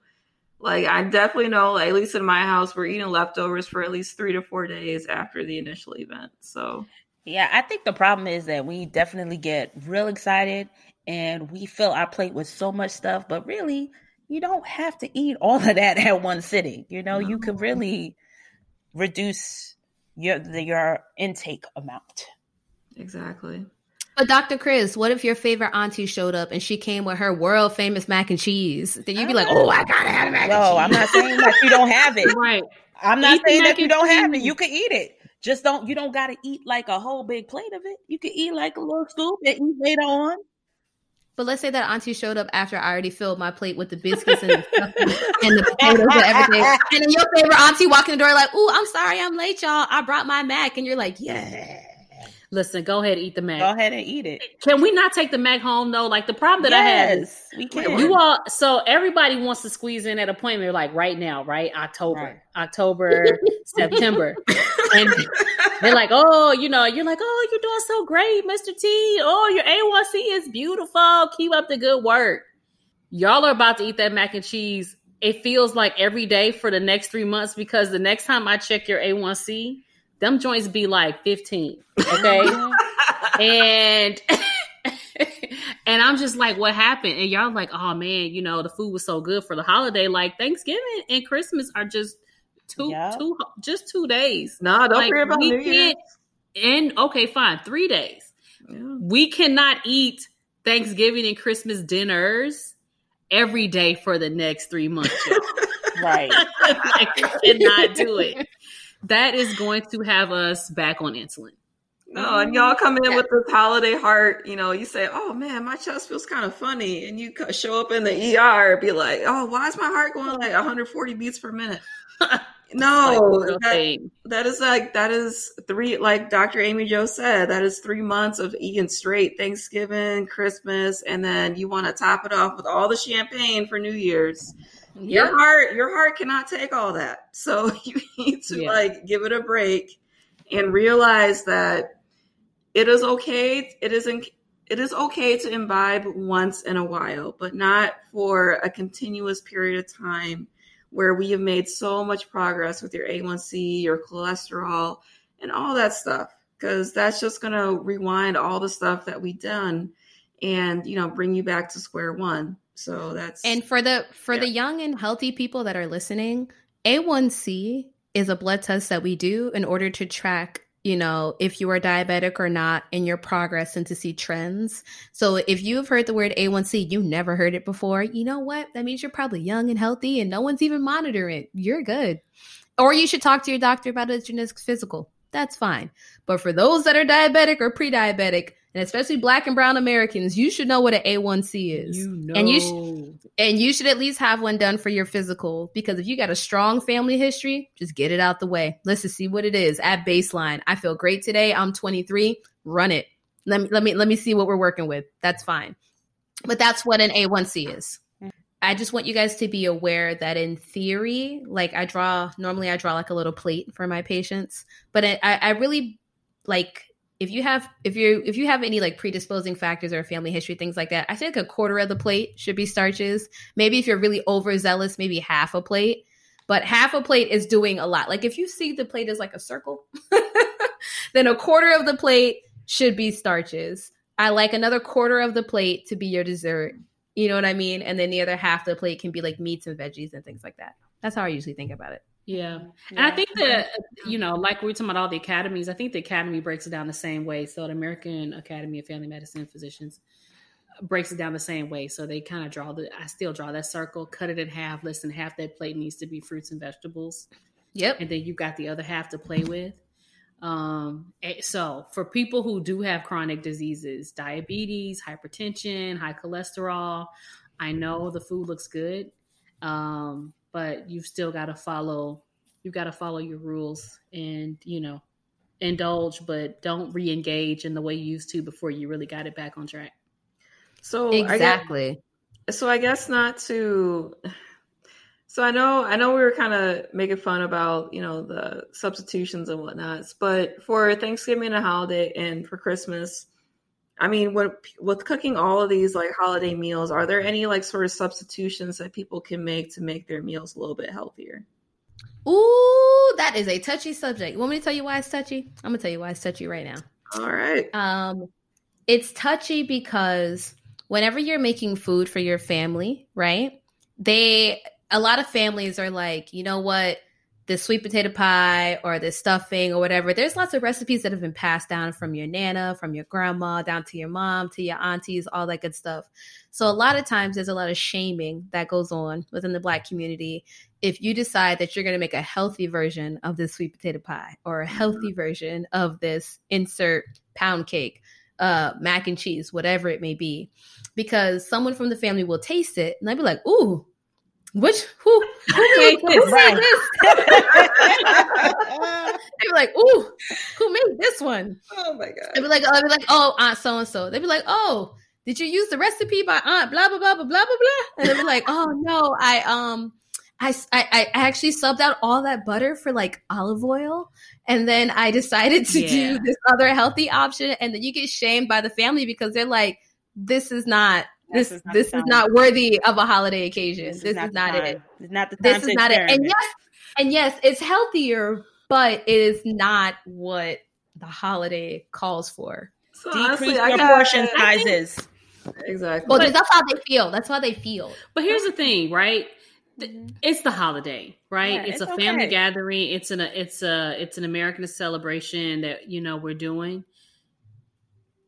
Like I definitely know, like, at least in my house, we're eating leftovers for at least three to four days after the initial event. So. Yeah, I think the problem is that we definitely get real excited and we fill our plate with so much stuff, but really, you don't have to eat all of that at one sitting. You know, you can really reduce your your intake amount. Exactly. But Dr. Chris, what if your favorite auntie showed up and she came with her world famous mac and cheese? Then you'd be like, "Oh, I gotta have mac no, I'm not saying that you don't have it. right. I'm not eat saying that you don't have it. You can eat it. Just don't. You don't gotta eat like a whole big plate of it. You can eat like a little scoop and eat later on. But let's say that auntie showed up after I already filled my plate with the biscuits and the, and the potatoes and everything. And then your favorite auntie walking the door like, "Ooh, I'm sorry, I'm late, y'all. I brought my mac," and you're like, "Yeah." Listen, go ahead, and eat the mac. Go ahead and eat it. Can we not take the mac home though? Like the problem that yes, I have is we can. You all so everybody wants to squeeze in at a point they're like right now, right? October, right. October, [laughs] September. and they're like, oh, you know, you're like, oh, you're doing so great, Mr. T. Oh, your A1C is beautiful. Keep up the good work. Y'all are about to eat that mac and cheese. It feels like every day for the next three months because the next time I check your A1C, them joints be like 15. Okay. Mm-hmm. and [laughs] and I'm just like, what happened? And y'all like, oh man, you know, the food was so good for the holiday. Like Thanksgiving and Christmas are just two yep. two just two days. Nah, don't like, worry about New Year. And okay, fine, three days. Yeah. We cannot eat Thanksgiving and Christmas dinners every day for the next three months. [laughs] right. [laughs] like, we cannot do it that is going to have us back on insulin. No, and y'all come in with this holiday heart. You know, you say, "Oh man, my chest feels kind of funny," and you show up in the ER, be like, "Oh, why is my heart going like 140 beats per minute?" [laughs] no, that, that is like that is three. Like Dr. Amy Jo said, that is three months of eating straight Thanksgiving, Christmas, and then you want to top it off with all the champagne for New Year's your heart your heart cannot take all that. So [laughs] you need to yeah. like give it a break and realize that it is okay it isn't it is okay to imbibe once in a while but not for a continuous period of time where we have made so much progress with your a1c your cholesterol and all that stuff because that's just going to rewind all the stuff that we've done and you know bring you back to square one so that's And for the for yeah. the young and healthy people that are listening, A1C is a blood test that we do in order to track you know, if you are diabetic or not in your progress and to see trends. So if you've heard the word A1C, you never heard it before, you know what? That means you're probably young and healthy and no one's even monitoring it. You're good. Or you should talk to your doctor about a genetic physical. That's fine. But for those that are diabetic or pre-diabetic, and especially black and brown Americans, you should know what an A1C is. You know. And you sh- and you should at least have one done for your physical because if you got a strong family history, just get it out the way. Let's just see what it is at baseline. I feel great today. I'm 23. Run it. Let me let me let me see what we're working with. That's fine. but that's what an A1C is. I just want you guys to be aware that in theory, like I draw normally I draw like a little plate for my patients, but I, I really like if you have if you if you have any like predisposing factors or family history things like that i think a quarter of the plate should be starches. Maybe if you're really overzealous maybe half a plate. But half a plate is doing a lot. Like if you see the plate as like a circle [laughs] then a quarter of the plate should be starches. I like another quarter of the plate to be your dessert. You know what i mean? And then the other half of the plate can be like meats and veggies and things like that. That's how i usually think about it yeah. And I think that, you know, like we are talking about all the academies, I think the academy breaks it down the same way. So the American Academy of Family Medicine Physicians breaks it down the same way. So they kind of draw the, I still draw that circle, cut it in half, listen, half that plate needs to be fruits and vegetables. Yep. And then you've got the other half to play with. Um, eh, so for people who do have chronic diseases, diabetes, hypertension, high cholesterol, I know the food looks good. Um, but you've still got to follow you've got to follow your rules and you know indulge but don't re-engage in the way you used to before you really got it back on track. So exactly I guess, so i guess not to so i know i know we were kind of making fun about you know the substitutions and whatnots but for thanksgiving and a holiday and for christmas I mean, with with cooking all of these like holiday meals, are there any like sort of substitutions that people can make to make their meals a little bit healthier? Ooh, that is a touchy subject. You want me to tell you why it's touchy? I'm gonna tell you why it's touchy right now. All right. Um, it's touchy because whenever you're making food for your family, right? They a lot of families are like, you know what? This sweet potato pie or this stuffing or whatever. There's lots of recipes that have been passed down from your nana, from your grandma, down to your mom, to your aunties, all that good stuff. So a lot of times there's a lot of shaming that goes on within the black community if you decide that you're going to make a healthy version of this sweet potato pie or a healthy version of this insert pound cake uh, mac and cheese, whatever it may be, because someone from the family will taste it and they'll be like, "Ooh, which who who made this? Who made this? [laughs] they be like, "Ooh, who made this one?" Oh my god! They'd be like, "Oh, be like, oh, Aunt so and so." They'd be like, "Oh, did you use the recipe by Aunt blah blah blah blah blah blah blah?" And they'd be like, "Oh no, I um." I, I, I actually subbed out all that butter for like olive oil. And then I decided to yeah. do this other healthy option. And then you get shamed by the family because they're like, this is not this is this is not worthy of a holiday occasion. This, this is, not, is not it. It's not the This is not it. And yes, and yes, it's healthier, but it is not what the holiday calls for. So Decrease honestly, your portion sizes. Exactly. Well, but, that's how they feel. That's how they feel. But here's the thing, right? Mm-hmm. It's the holiday, right? Yeah, it's, it's, a family gathering. It's an it's a it's an American celebration that you know we're doing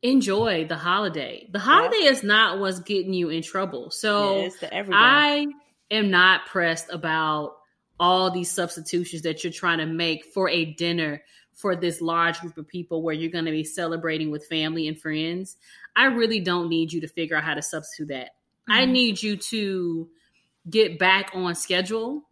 enjoy the holiday. The holiday yeah. is not what's getting you in trouble. So yeah, I am not pressed about all these substitutions that you're trying to make for a dinner for this large group of people where you're going to be celebrating with family and friends. I really don't need you to figure out how to substitute that. Mm-hmm. I need you to get back on schedule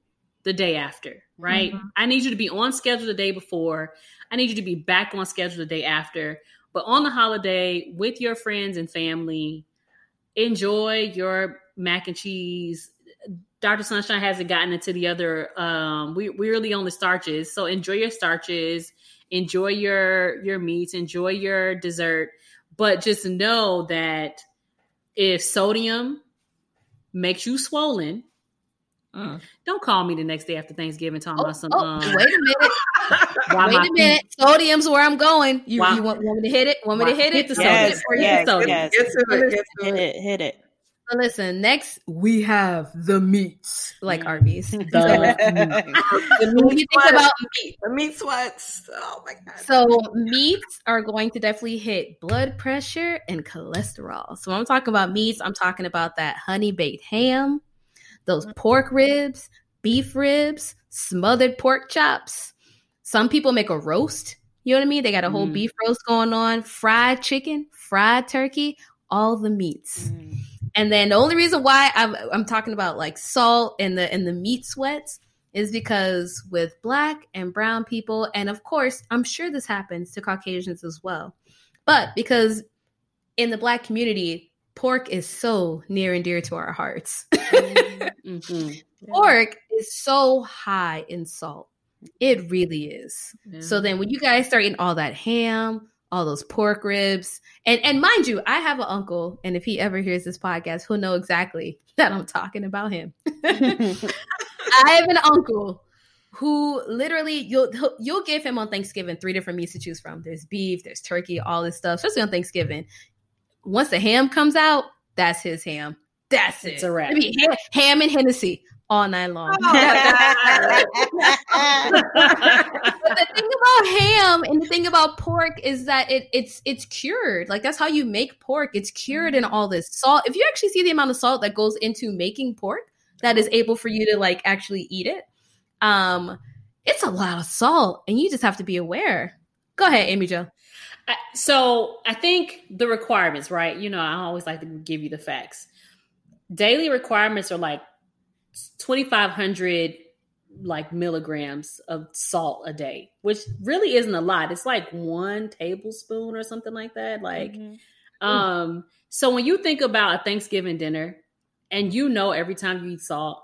the day after, right? Mm-hmm. I need you to be on schedule the day before. I need you to be back on schedule the day after but on the holiday with your friends and family, enjoy your mac and cheese. Dr. Sunshine hasn't gotten into the other um we we're really on the starches. So enjoy your starches, enjoy your your meats, enjoy your dessert, but just know that if sodium makes you swollen, uh. Don't call me the next day after Thanksgiving talking oh, about some. Oh, um, wait a minute. [laughs] wait a minute. Sodium's where I'm going. You, you want, want, me to hit it? Want me to hit it? The yes, sodium. Yes, yes, yes. Get to it. Get to hit it. Hit it. So listen, next we have the meats, like Arby's. The, [laughs] the meat you think about meat, the meat sweats. Oh my god! So meats are going to definitely hit blood pressure and cholesterol. So when I'm talking about meats, I'm talking about that honey baked ham, those pork ribs, beef ribs, smothered pork chops. Some people make a roast. You know what I mean? They got a whole mm. beef roast going on, fried chicken, fried turkey, all the meats. Mm. And then the only reason why I'm, I'm talking about like salt and the and the meat sweats is because with black and brown people, and of course, I'm sure this happens to Caucasians as well. But because in the black community, pork is so near and dear to our hearts. [laughs] mm-hmm. [laughs] Pork is so high in salt. It really is. Yeah. So then when you guys start eating all that ham, all those pork ribs, and and mind you, I have an uncle, and if he ever hears this podcast, he'll know exactly [laughs] that I'm talking about him. [laughs] I have an uncle who literally you'll you'll give him on Thanksgiving three different meats to choose from. There's beef, there's turkey, all this stuff, especially on Thanksgiving. Once the ham comes out, that's his ham. That's it's it. a wrap. Ham, ham and Hennessy all night long. Oh, [laughs] but the thing about ham and the thing about pork is that it it's it's cured. Like that's how you make pork. It's cured in mm-hmm. all this salt. If you actually see the amount of salt that goes into making pork, that is able for you to like actually eat it. Um, it's a lot of salt, and you just have to be aware. Go ahead, Amy Jo. So I think the requirements, right? You know, I always like to give you the facts. Daily requirements are like 2,500 like milligrams of salt a day, which really isn't a lot. It's like one tablespoon or something like that. Like, mm-hmm. um, so when you think about a Thanksgiving dinner, and you know every time you eat salt,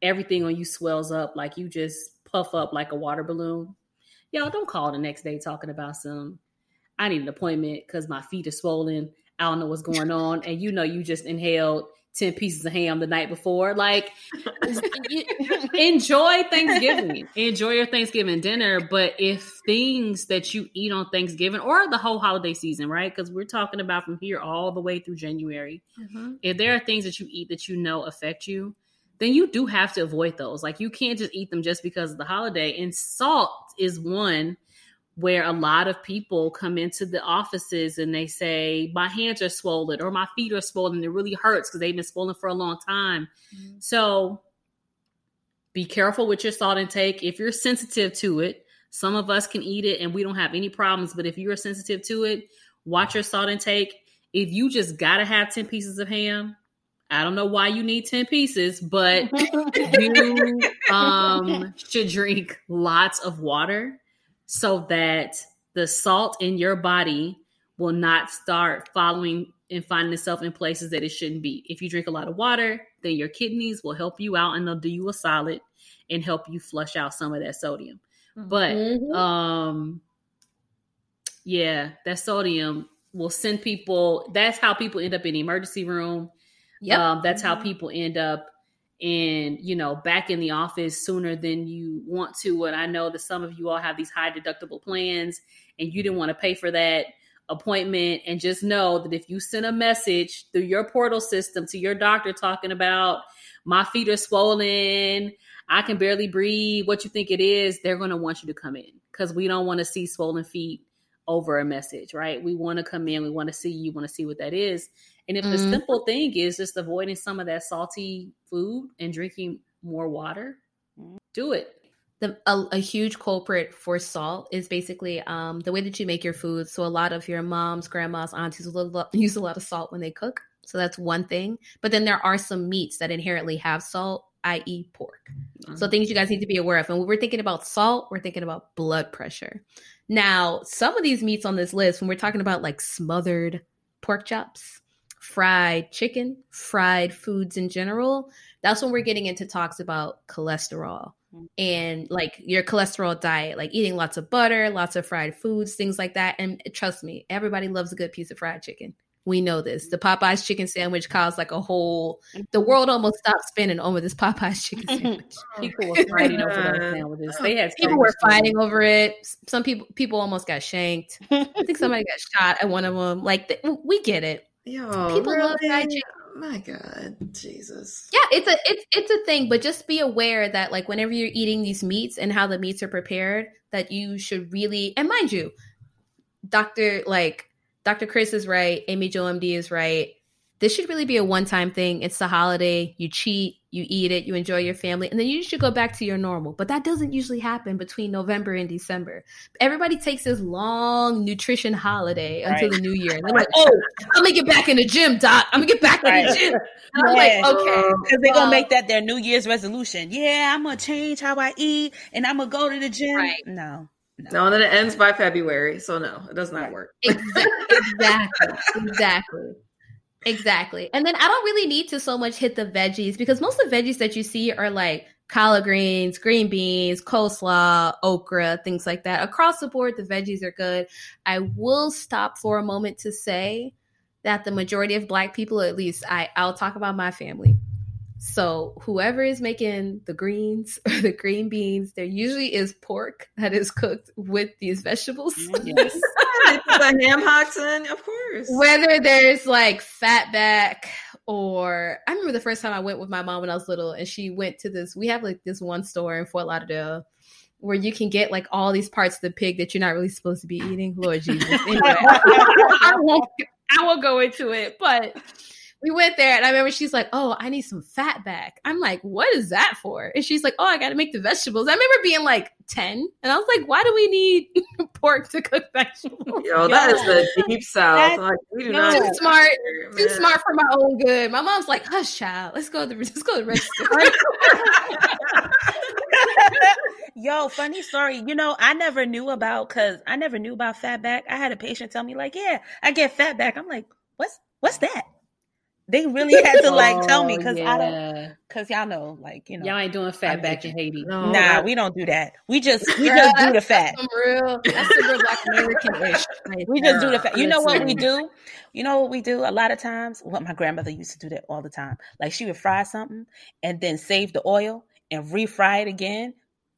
everything on you swells up like you just puff up like a water balloon. Y'all don't call the next day talking about some. I need an appointment because my feet are swollen. I don't know what's going on, and you know you just inhaled 10 pieces of ham the night before. Like, enjoy Thanksgiving. [laughs] enjoy your Thanksgiving dinner. But if things that you eat on Thanksgiving or the whole holiday season, right? Because we're talking about from here all the way through January, mm-hmm. if there are things that you eat that you know affect you, then you do have to avoid those. Like, you can't just eat them just because of the holiday. And salt is one where a lot of people come into the offices and they say my hands are swollen or my feet are swollen it really hurts because they've been swollen for a long time. Mm-hmm. so be careful with your salt intake. If you're sensitive to it some of us can eat it and we don't have any problems but if you're sensitive to it watch your salt intake. If you just gotta have 10 pieces of ham I don't know why you need 10 pieces, but [laughs] you um, should drink lots of water so that the salt in your body will not start following and finding itself in places that it shouldn't be. If you drink a lot of water, then your kidneys will help you out and they'll do you a solid and help you flush out some of that sodium. Mm-hmm. But um yeah, that sodium will send people that's how people end up in the emergency room. Yeah, um, that's mm-hmm. how people end up and you know back in the office sooner than you want to. And i know that some of you all have these high deductible plans and you didn't mm-hmm. want to pay for that appointment. And just know that if you send a message through your portal system to your doctor talking about my feet are swollen i can barely breathe what you think it is they're going to want you to come in. Because we don't want to see swollen feet over a message right? We want to come in we want to see you want to see what that is and if mm-hmm. the simple thing is just avoiding some of that salty food and drinking more water, do it. The, a, a, huge culprit for salt is basically um, the way that you make your food. So a lot of your moms, grandmas, aunties will [laughs] use a lot of salt when they cook. So that's one thing. But then there are some meats that inherently have salt, i.e., pork. Mm-hmm. So things you guys need to be aware of. And when we're thinking about salt, we're thinking about blood pressure. Now, some of these meats on this list, when we're talking about like smothered pork chops, fried chicken, fried foods in general, that's when we're getting into talks about cholesterol mm. and like your cholesterol diet, like eating lots of butter, lots of fried foods, things like that. And trust me, everybody loves a good piece of fried chicken. We know this. The Popeyes chicken sandwich caused like a whole. The mm-hmm. world almost stopped spinning over this Popeyes chicken [laughs] sandwich. people were fighting over those [laughs] sandwiches. They had people were fighting over it. Some people people almost got shanked. I think somebody [laughs] got shot at one of them. Like we get it. Yo, people really? love fried chicken. Oh my God, Jesus. Yeah, it's a it's it's a thing, but just be aware that like whenever you're eating these meats and how the meats are prepared, that you should really and mind you, Doctor like Dr. Chris is right, Amy Jo MD is right. This should really be a one time thing. It's the holiday. You cheat, you eat it, you enjoy your family, and then you should go back to your normal. But that doesn't usually happen between November and December. Everybody takes this long nutrition holiday right. until the new year. And they're like, oh, I'm gonna get back in the gym, Doc. I'm gonna get back right. in the gym. And I'm like, okay. Because they're gonna make that their New Year's resolution. Yeah, I'm gonna change how I eat and I'm gonna go to the gym. Right. No. No. no, and then it ends by February. So no, it does not work. [laughs] Exactly. exactly. exactly. Exactly. And then I don't really need to so much hit the veggies because most of the veggies that you see are like collard greens, green beans, coleslaw, okra, things like that. Across the board, the veggies are good. I will stop for a moment to say that the majority of black people, at least I, I'll talk about my family. So whoever is making the greens or [laughs] the green beans, there usually is pork that is cooked with these vegetables. Yes. [laughs] the ham hocks in, of course. Whether there's like fat back or I remember the first time I went with my mom when I was little and she went to this we have like this one store in Fort Lauderdale where you can get like all these parts of the pig that you're not really supposed to be eating. Lord Jesus. Anyway, [laughs] I won't I won't go into it, but we went there and I remember she's like, Oh, I need some fat back. I'm like, What is that for? And she's like, Oh, I got to make the vegetables. I remember being like 10 and I was like, Why do we need [laughs] pork to cook vegetables? Yo, that is the deep south. Like, we do Too not smart, here, too smart for my own good. My mom's like, Hush, child. Let's go to the let's go to the register. [laughs] Yo, funny story. You know, I never knew about because I never knew about fat back. I had a patient tell me like, "Yeah, I get fat back." I'm like, "What's what's that?" They really had to like tell me oh, because I don't yeah. because y'all know like you know Y'all ain't doing fat I'm back with in Haiti. No, nah we don't do that. We just we Bruh, just do the fat. Real that's some real black American ish. We just do the fat. You know what we do? You know what we do? A lot of times, what my grandmother used to do that all the time. Like she would fry something and then save the oil and refry it again,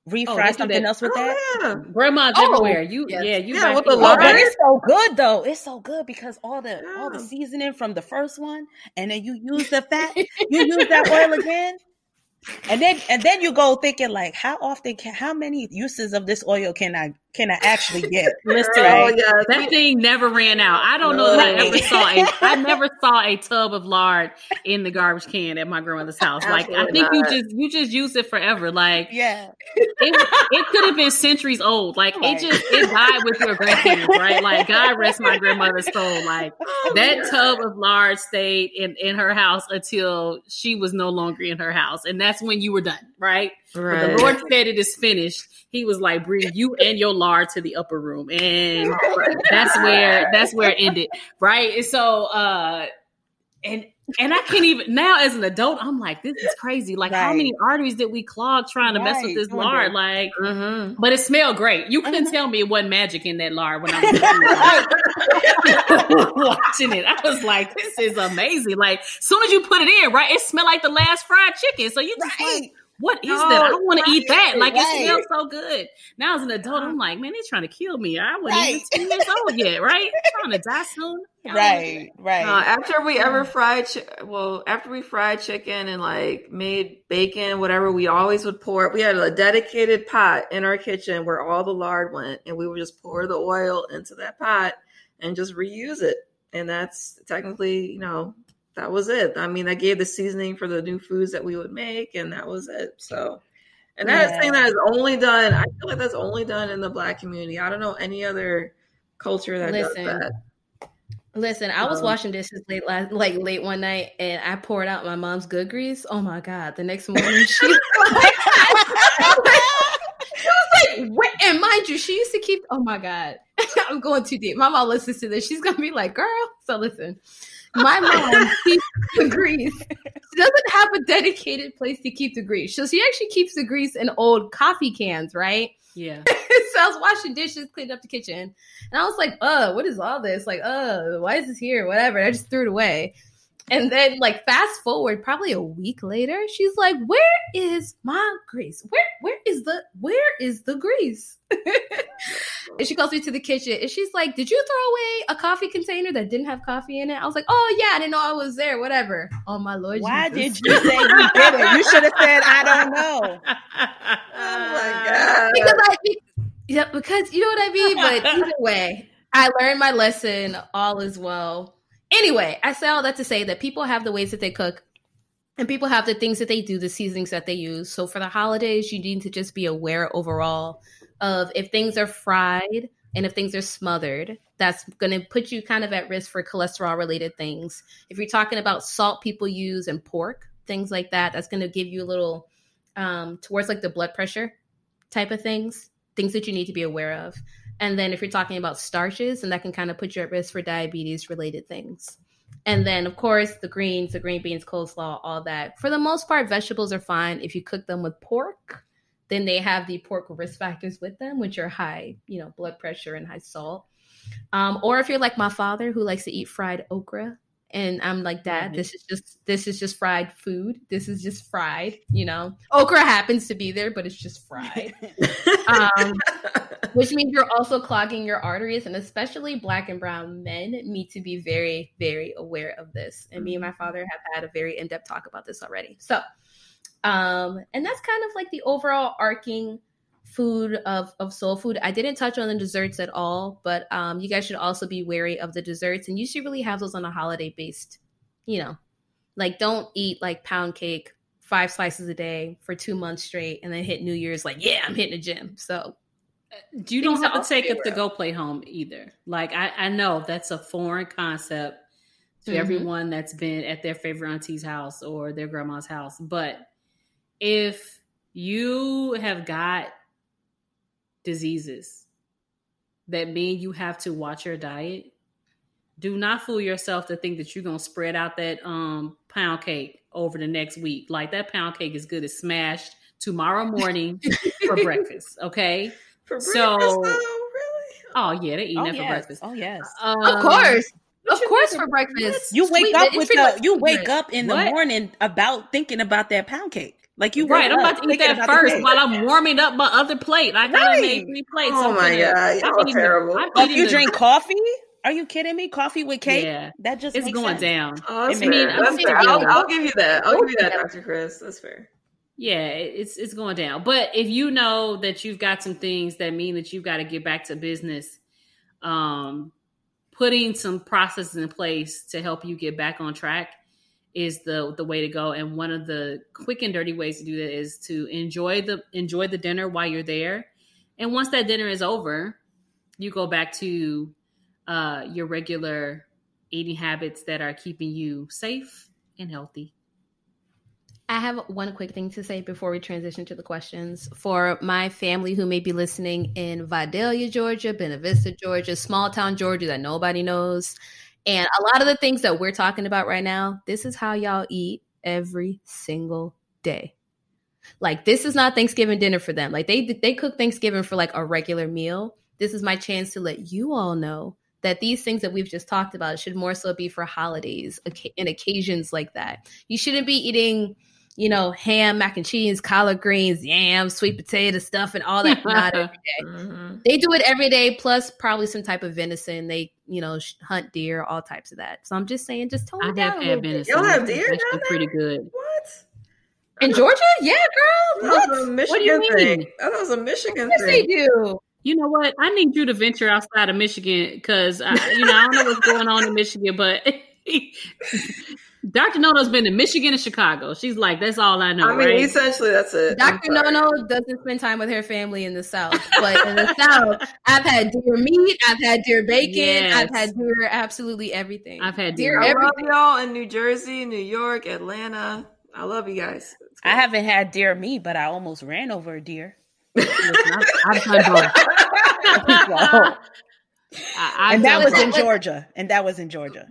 Oh, refry Oh, something that. else with oh, that. Oh, yeah. Grandma's Oh, everywhere. You yes. yeah, you Yeah, right with the here. Oh, but it's so good though. It's so good because all the all the seasoning from the first one, and then you use the fat, you use that oil again, and then and then you go thinking like, how often can how many uses of this oil can I can I actually get? [laughs] Listen, Oh, yes. that thing never ran out. I don't know that I ever saw a [laughs] I never saw a tub of lard in the garbage can at my grandmother's house. Like I Absolutely think you just you just use it forever. Like Yeah, it, it could have been centuries old. Like Right. it just it died with your grandparents, right? Like God rest my grandmother's soul. Like [laughs] Oh, that yeah. tub of lard stayed in in her house until she was no longer in her house, and that's when you were done, right? But Right. the Lord said it is finished. He was like, bring you and your lard to the upper room. And that's where that's where it ended. Right. And so uh and and I can't even now as an adult, I'm like, this is crazy. Like how many arteries did we clog trying to mess with this Wonder. lard? Like Mhm. but it smelled great. You couldn't Mhm. tell me it wasn't magic in that lard when I was [laughs] watching it. I was like, this is amazing. Like, as soon as you put it in, right, it smelled like the last fried chicken. So you just like, right. What is No, that? I don't want to eat that. Like right. it smells so good. Now as an adult, I'm like, man, they're trying to kill me. I wasn't Right. even 10 years old yet, right? trying to die soon. Right, right. Uh, after we ever fried, chi- well, after we fried chicken and like made bacon, whatever, we always would pour. We had a dedicated pot in our kitchen where all the lard went, and we would just pour the oil into that pot and just reuse it. And that's technically, you know, that was it. I mean, that gave the seasoning for the new foods that we would make, and that was it. So, and that is Yeah. something that is only done. I feel like that's only done in the black community. I don't know any other culture that Listen, does that. Listen, I was Um, washing dishes late last, like late one night, and I poured out my mom's good grease. Oh my god! The next morning, she [laughs] was like, she was like, "What?" And mind you, she used to keep. Oh my god, [laughs] I'm going too deep. My mom listens to this. She's gonna be like, "Girl." So listen, my mom keeps the grease. She doesn't have a dedicated place to keep the grease. So she actually keeps the grease in old coffee cans, right? Yeah. [laughs] so I was washing dishes, cleaned up the kitchen, and I was like, "Uh, what is all this? Like, uh, why is this here? Whatever." I just threw it away. And then, like, fast forward, probably a week later, she's like, "Where is my grease? Where, where is the, where is the grease?" [laughs] and she calls me to the kitchen, and she's like, "Did you throw away a coffee container that didn't have coffee in it?" I was like, "Oh yeah, I didn't know I was there. Whatever." Oh my lord, Why Jesus. did you say you did it? You should have said, I don't know. [laughs] Oh my god! because I yeah, because you know what I mean. But [laughs] either way, I learned my lesson. All is well. Anyway, I say all that to say that people have the ways that they cook, and people have the things that they do, the seasonings that they use. So for the holidays, you need to just be aware overall of if things are fried and if things are smothered. That's going to put you kind of at risk for cholesterol related things. If you're talking about salt people use and pork, things like that, that's going to give you a little um, towards like the blood pressure type of things, things that you need to be aware of. And then if you're talking about starches, and that can kind of put you at risk for diabetes related things. And then, of course, the greens, the green beans, coleslaw, all that. For the most part, vegetables are fine. If you cook them with pork, then they have the pork risk factors with them, which are high, you know, blood pressure and high salt. Um, or if you're like my father who likes to eat fried okra, and I'm like, Dad, this is just this is just fried food. This is just fried, you know. Okra happens to be there, but it's just fried. [laughs] um, which means you're also clogging your arteries, and especially black and brown men need to be very, very aware of this. And me and my mm-hmm. father have had a very in-depth talk about this already. So, um, and that's kind of like the overall arcing food of, of soul food. I didn't touch on the desserts at all, but um, you guys should also be wary of the desserts, and you should really have those on a holiday based, you know, like don't eat like pound cake five slices a day for two months straight, and then hit New Year's like, yeah, I'm hitting the gym. So you don't have to take up the go play home either. Like I, I know that's a foreign concept to mm-hmm. everyone that's been at their favorite auntie's house or their grandma's house, but if you have got diseases that mean you have to watch your diet, do not fool yourself to think that you're gonna spread out that um pound cake over the next week. Like that pound cake is good as smashed tomorrow [laughs] morning for breakfast. Okay. For so, breakfast, though, really? Oh yeah, they eat oh, that yes. for breakfast. Oh yes, um, of course. Of course, for breakfast. You wake Sweet, up with the. You wake up in what? the morning about thinking about that pound cake. Like you right, I'm about to eat that first while I'm warming up my other plate. I gotta right. make three plates. Oh my god, y'all terrible. oh, you drink coffee? Are you kidding me? Coffee with cake? Yeah, that just it's going sense. down. Oh, that's I mean, fair. That's fair. I'll, I'll, give you that. I'll give you that, Dr. Chris. That's fair. Yeah, it's it's going down. But if you know that you've got some things that mean that you've got to get back to business, um, putting some processes in place to help you get back on track is the the way to go. And one of the quick and dirty ways to do that is to enjoy the enjoy the dinner while you're there. And once that dinner is over, you go back to uh, your regular eating habits that are keeping you safe and healthy. I have one quick thing to say before we transition to the questions. For my family who may be listening in Vidalia, Georgia, Buena Vista, Georgia, small town Georgia that nobody knows, and a lot of the things that we're talking about right now, this is how y'all eat every single day. Like this is not Thanksgiving dinner for them. Like they they cook Thanksgiving for like a regular meal. This is my chance to let you all know that these things that we've just talked about should more so be for holidays and occasions like that. You shouldn't be eating you know, ham, mac and cheese, collard greens, yams, sweet potato stuff, and all that. [laughs] Not every day. Mm-hmm. They do it every day, plus probably some type of venison. They, you know, hunt deer, all types of that. So I'm just saying, just tone I it down. Have venison. Y'all have deer down Pretty good. What? In Georgia? Yeah, girl. What? what do you mean? Thing. That was a Michigan yes, thing. they do. You know what? I need you to venture outside of Michigan because you know I don't know what's going on in Michigan, but [laughs] [laughs] Dr. Nono's been to Michigan and Chicago. She's like, that's all I know. I mean, right? essentially, that's it. Dr. Nono doesn't spend time with her family in the South, [laughs] but in the South, I've had deer meat, I've had deer bacon, yes. I've had deer absolutely everything. I've had deer. I love y'all in New Jersey, New York, Atlanta. I love you guys. I haven't had deer meat, but I almost ran over a deer. I've done both. and that was in Georgia. And that was in Georgia.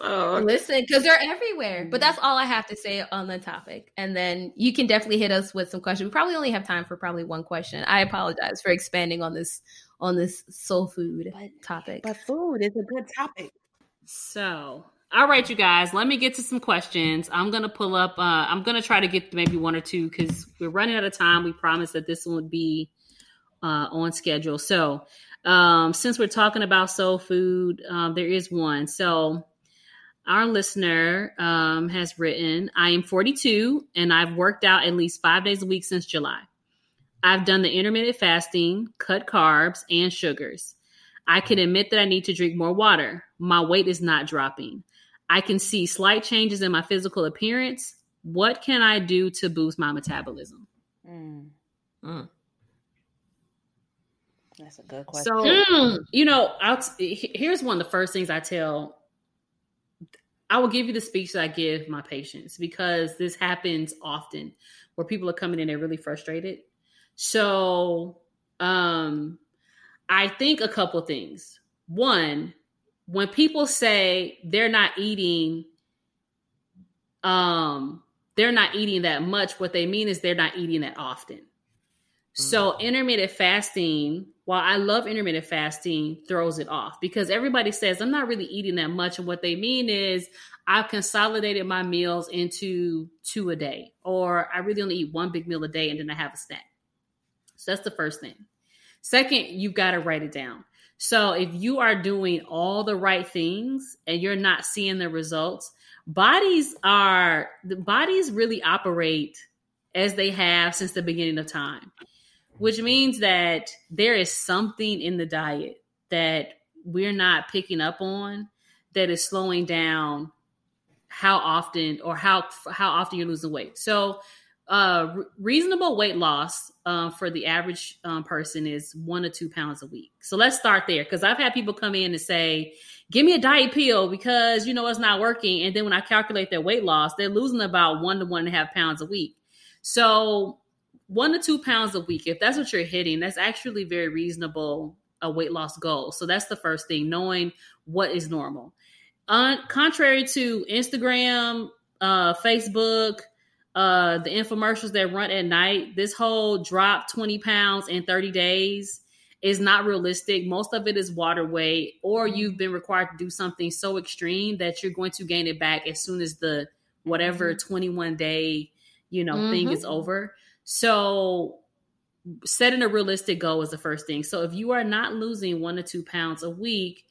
Oh, listen, because they're everywhere. But that's all I have to say on the topic. And then you can definitely hit us with some questions. We probably only have time for probably one question. I apologize for expanding on this on this soul food but, topic. But food is a good topic. So, all right, you guys, let me get to some questions. I'm gonna pull up. Uh, I'm gonna try to get maybe one or two because we're running out of time. We promised that this one would be uh, on schedule. So, um, since we're talking about soul food, um, there is one. So our listener um, has written I am 42 and I've worked out at least five days a week since July. I've done the intermittent fasting, cut carbs and sugars. I can admit that I need to drink more water. My weight is not dropping. I can see slight changes in my physical appearance. What can I do to boost my metabolism? Mm. Mm. That's a good question. So, mm. you know, I'll, here's one of the first things I tell I will give you the speech that I give my patients because this happens often where people are coming in, they're really frustrated. So um, I think a couple things. One, when people say they're not eating um they're not eating that much what they mean is they're not eating that often so intermittent fasting while i love intermittent fasting throws it off. Because everybody says i'm not really eating that much and what they mean is i've consolidated my meals into two a day or i really only eat one big meal a day and then i have a snack. So that's the first thing. Second you've got to write it down. So if you are doing all the right things and you're not seeing the results, bodies are the bodies really operate as they have since the beginning of time, which means that there is something in the diet that we're not picking up on that is slowing down how often or how how often you're losing weight. So uh, reasonable weight loss uh, for the average um, person is one to two pounds a week. So let's start there because I've had people come in and say, "Give me a diet pill because you know it's not working." And then when I calculate their weight loss, they're losing about one to one and a half pounds a week. So one to two pounds a week, if that's what you're hitting, that's actually very reasonable a weight loss goal. So that's the first thing, knowing what is normal. Uh, contrary to Instagram, uh, Facebook uh the infomercials that run at night this whole drop 20 pounds in 30 days is not realistic most of it is water weight or mm-hmm. you've been required to do something so extreme that you're going to gain it back as soon as the whatever mm-hmm. 21 day you know mm-hmm. thing is over so setting a realistic goal is the first thing so if you are not losing one to two pounds a week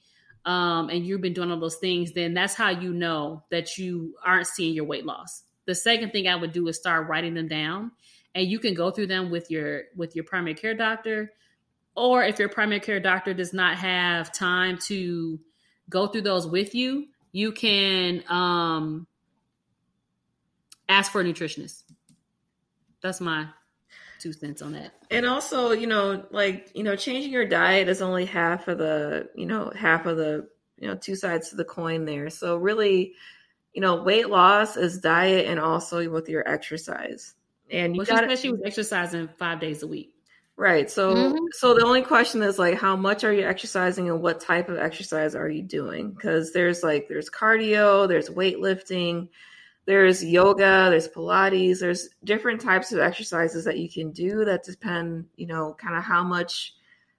um, and you've been doing all those things then that's how you know that you aren't seeing your weight loss the second thing I would do is start writing them down and you can go through them with your with your primary care doctor or if your primary care doctor does not have time to go through those with you, you can um ask for a nutritionist. That's my two cents on that. And also, you know, like, you know, changing your diet is only half of the, you know, half of the, you know, two sides to the coin there. So really you know, weight loss is diet and also with your exercise. And you well, got she was exercising five days a week. Right. So mm-hmm. so the only question is like how much are you exercising and what type of exercise are you doing? Because there's like there's cardio, there's weightlifting, there's yoga, there's Pilates, there's different types of exercises that you can do that depend, you know, kind of how much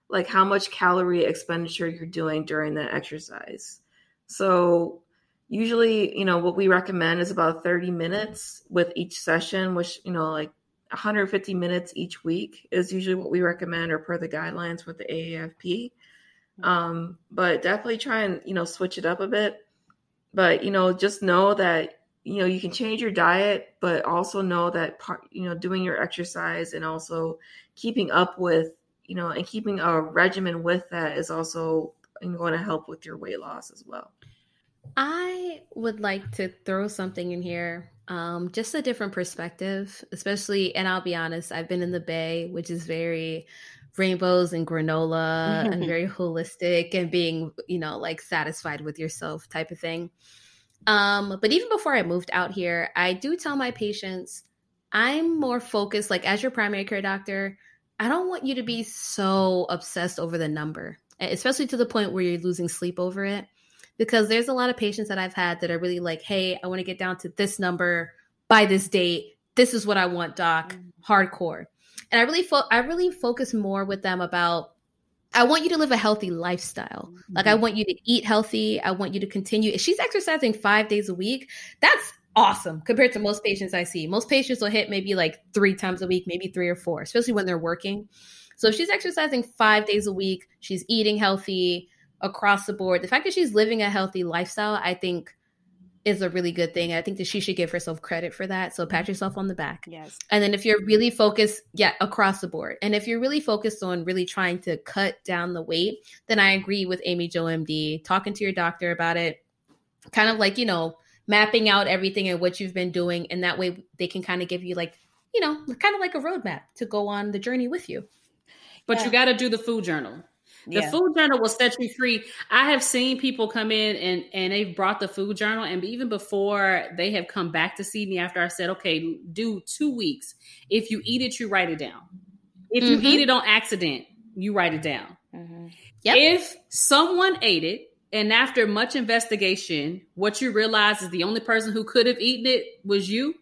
like how much calorie expenditure you're doing during that exercise. So usually, you know, what we recommend is about 30 minutes with each session, which, you know, like 150 minutes each week is usually what we recommend or per the guidelines with the AAFP. Um, but definitely try and, you know, switch it up a bit. But, you know, just know that, you know, you can change your diet, but also know that part, you know, doing your exercise and also keeping up with, you know, and keeping a regimen with that is also going to help with your weight loss as well. I would like to throw something in here, um, just a different perspective, especially, and I'll be honest, I've been in the Bay, which is very rainbows and granola and [laughs] very holistic and being, you know, like satisfied with yourself type of thing. Um, but even before I moved out here, I do tell my patients I'm more focused, like as your primary care doctor, I don't want you to be so obsessed over the number, especially to the point where you're losing sleep over it because there's a lot of patients that I've had that are really like, hey, I want to get down to this number by this date. This is what I want, doc, mm. hardcore. And I really, fo- I really focus more with them about I want you to live a healthy lifestyle. Mm-hmm. Like I want you to eat healthy. I want you to continue. If she's exercising five days a week, that's awesome compared to most patients I see. Most patients will hit maybe like three times a week, maybe three or four, especially when they're working. So if she's exercising five days a week, she's eating healthy, across the board. The fact that she's living a healthy lifestyle, I think, is a really good thing. I think that she should give herself credit for that. So pat yourself on the back. Yes. And then if you're really focused, yeah, across the board. And if you're really focused on really trying to cut down the weight, then I agree with Amy Jo MD, talking to your doctor about it, kind of like, you know, mapping out everything and what you've been doing. And that way they can kind of give you like, you know, kind of like a roadmap to go on the journey with you. But yeah. you got to do the food journal. The yeah. food journal will set you free. I have seen people come in and and they've brought the food journal, and even before they have come back to see me after I said, okay, do two weeks. If you eat it, you write it down. If you mm-hmm. eat it on accident, you write it down. Mm-hmm. Yep. If someone ate it and after much investigation, what you realize is the only person who could have eaten it was you,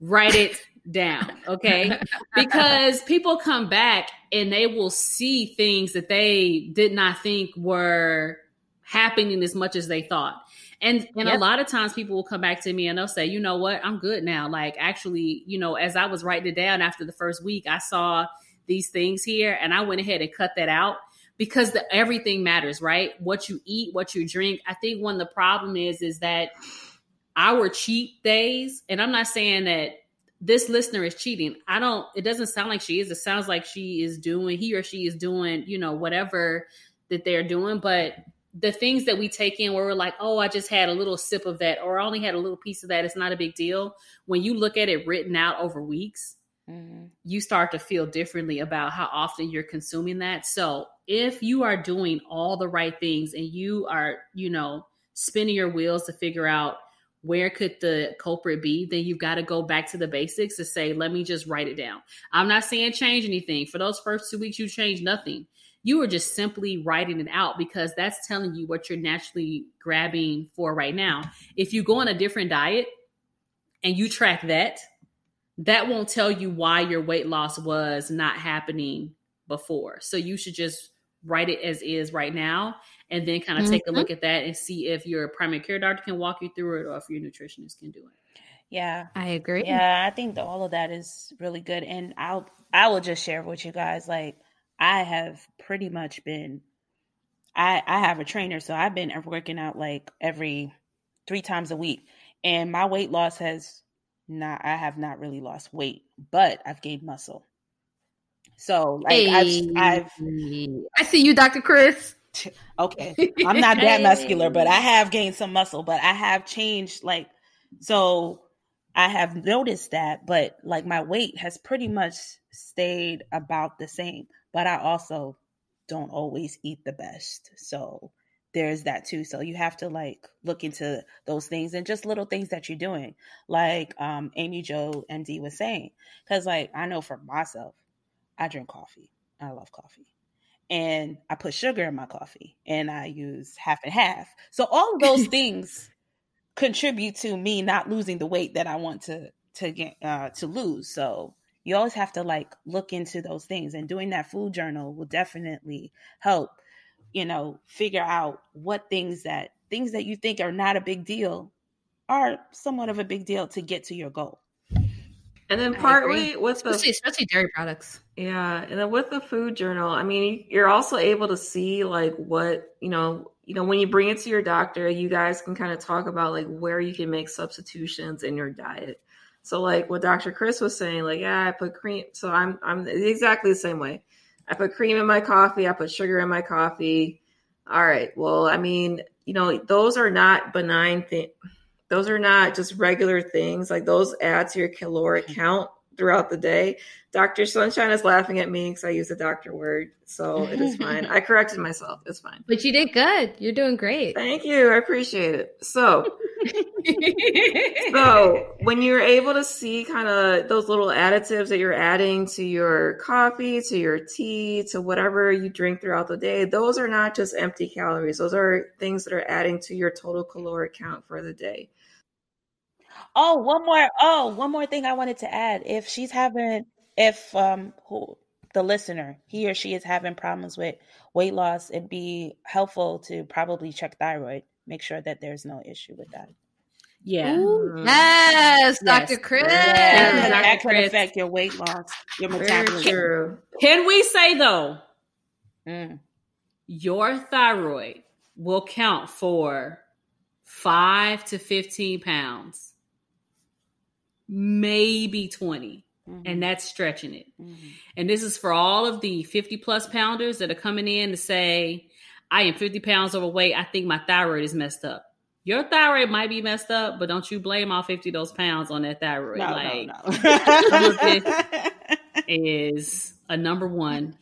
write it [laughs] down, okay? because people come back and they will see things that they did not think were happening as much as they thought. And and yep. a lot of times people will come back to me and they'll say, "You know what? I'm good now." Like actually, you know, as I was writing it down after the first week, I saw these things here and I went ahead and cut that out because the, everything matters, right? What you eat, what you drink. I think one of the problem is is that our cheat days, and I'm not saying that this listener is cheating. I don't, it doesn't sound like she is. It sounds like she is doing, he or she is doing, you know, whatever that they're doing. But the things that we take in where we're like, oh, I just had a little sip of that, or I only had a little piece of that, it's not a big deal. When you look at it written out over weeks, mm-hmm. you start to feel differently about how often you're consuming that. So if you are doing all the right things and you are, you know, spinning your wheels to figure out where could the culprit be then you've got to go back to the basics to say let me just write it down. I'm not saying change anything. For those first two weeks you change nothing. You are just simply writing it out because that's telling you what you're naturally grabbing for right now. If you go on a different diet and you track that that won't tell you why your weight loss was not happening before. So you should just write it as is right now and then kind of mm-hmm. take a mm-hmm. look at that and see if your primary care doctor can walk you through it or if your nutritionist can do it. Yeah. I agree. Yeah, I think that all of that is really good and I'll I will just share with you guys like I have pretty much been I I have a trainer so I've been working out like every 3 times a week and my weight loss has not I have not really lost weight, but I've gained muscle. So like hey. I've, I've I see you, Dr. Chris. [laughs] Okay, I'm not that muscular, but I have gained some muscle. But I have changed, like so. I have noticed that, but like my weight has pretty much stayed about the same. But I also don't always eat the best, so there's that too. So you have to like look into those things and just little things that you're doing, like um, Amy Jo MD was saying. Because like I know for myself, I drink coffee. I love coffee. And I put sugar in my coffee and I use half and half. So all of those [laughs] things contribute to me not losing the weight that I want to to get uh, to lose. So you always have to like look into those things and doing that food journal will definitely help you know figure out what things that things that you think are not a big deal are somewhat of a big deal to get to your goal and then partly with the especially dairy products. Yeah, and then with the food journal, I mean, you're also able to see like what you know. You know, when you bring it to your doctor, you guys can kind of talk about like where you can make substitutions in your diet. So, like what Dr. Chris was saying, like, yeah, I put cream. So I'm I'm exactly the same way. I put cream in my coffee. I put sugar in my coffee. All right. Well, I mean, you know, those are not benign things those are not just regular things. Like those add to your caloric count throughout the day. Dr. Sunshine is laughing at me because I use the doctor word. So it is fine. I corrected myself. It's fine. But you did good. You're doing great. Thank you. I appreciate it. So, [laughs] so when you're able to see kind of those little additives that you're adding to your coffee, to your tea, to whatever you drink throughout the day, those are not just empty calories. Those are things that are adding to your total caloric count for the day. Oh, one more. Oh, one more thing I wanted to add. If she's having, if um, who the listener, he or she is having problems with weight loss, it'd be helpful to probably check thyroid. Make sure that there's no issue with that. Yeah. Ooh, yes, Dr. Chris. Yeah, that can affect your weight loss, your metabolism. Can we say though, mm. your thyroid will count for five to fifteen pounds maybe 20. Mm-hmm. And that's stretching it. Mm-hmm. And this is for all of the 50 plus pounders that are coming in to say, I am 50 pounds overweight. I think my thyroid is messed up. Your thyroid might be messed up, but don't you blame all 50 of those pounds on that thyroid. No, like, no, [laughs] no. is a number one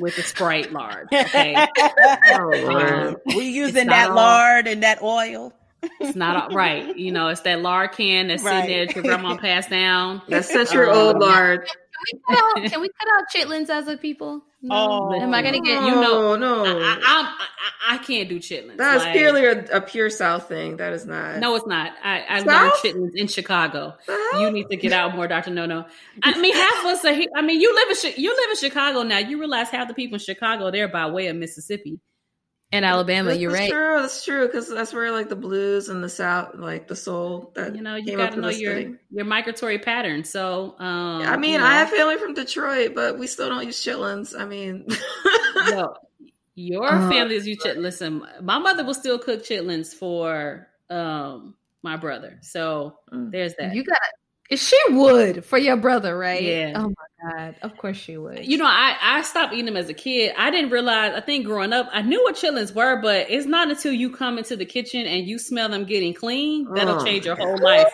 with a Sprite lard. Okay. [laughs] oh, um, we using that lard and that oil. It's not right. You know, it's that lard can that's right. sitting there that your grandma passed down. [laughs] That's such your um, old lard. we cut out, can we cut out chitlins as a people? No. Oh. Am I gonna get You know- no, I, no. I, I'm- I, I can't do chitlins. that is Like, purely a, a pure South thing. That is not. No, it's not. I, I learned chitlins in Chicago. The hell? You need to get out more, Doctor No No. I mean, half of us are. Here, I mean, you live in you live in Chicago now. You realize half the people in Chicago they're by way of Mississippi. In Alabama? This You're is right. True, that's true because that's where like the blues and the South, like the soul. That You know, you got to know your thing. your migratory pattern. So, um, I mean, you know, I have family from Detroit, but we still don't use chitlins. I mean, no, [laughs] your Uh, family is you. Chit- Listen, my mother will still cook chitlins for um my brother. So Mm. there's that. You gotta. She would for your brother, right? Yeah. Oh my god. Of course she would. You know, I, I stopped eating them as a kid. I didn't realize, I think growing up, I knew what chitlins were, but it's not until you come into the kitchen and you smell them getting clean that'll Oh, change your God. whole life.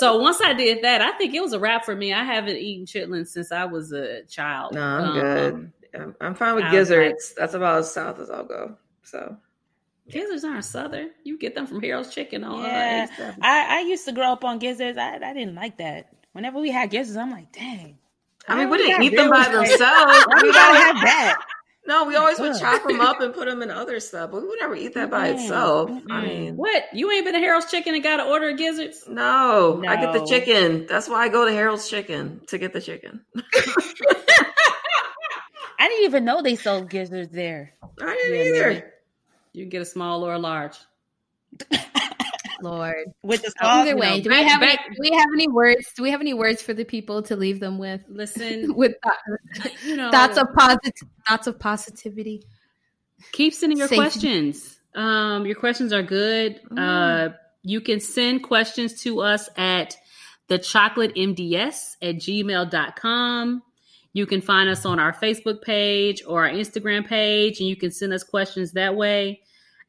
So once I did that, I think it was a wrap for me. I haven't eaten chitlins since I was a child. no, I'm Um, good. I'm, I'm fine with I was gizzards. That's about as south as I'll go. So Gizzards aren't southern. You get them from Harold's Chicken on Yeah. I, I used to grow up on gizzards. I, I didn't like that. Whenever we had gizzards, I'm like, dang. I mean, we didn't eat them by themselves. We gotta have that? [laughs] No, we always would chop them up and put [laughs] them in other stuff, but we would never eat that by itself. I Mm-mm. mean, What? You ain't been to Harold's Chicken and got to order of gizzards? no, I get the chicken. That's why I go to Harold's Chicken to get the chicken. [laughs] I didn't even know they sold gizzards there. I didn't Yeah, either. Maybe. You can get a small or a large. Lord. With the sauce, Either you way, know, do we back- have any, do we have any words? Do we have any words for the people to leave them with? Listen, [laughs] with th- [laughs] you know, thoughts of positive thoughts of positivity. keep sending your Safety. questions. Um, your questions are good. Uh, you can send questions to us at the chocolate mds at gmail.com. You can find us on our Facebook page or our Instagram page, and you can send us questions that way.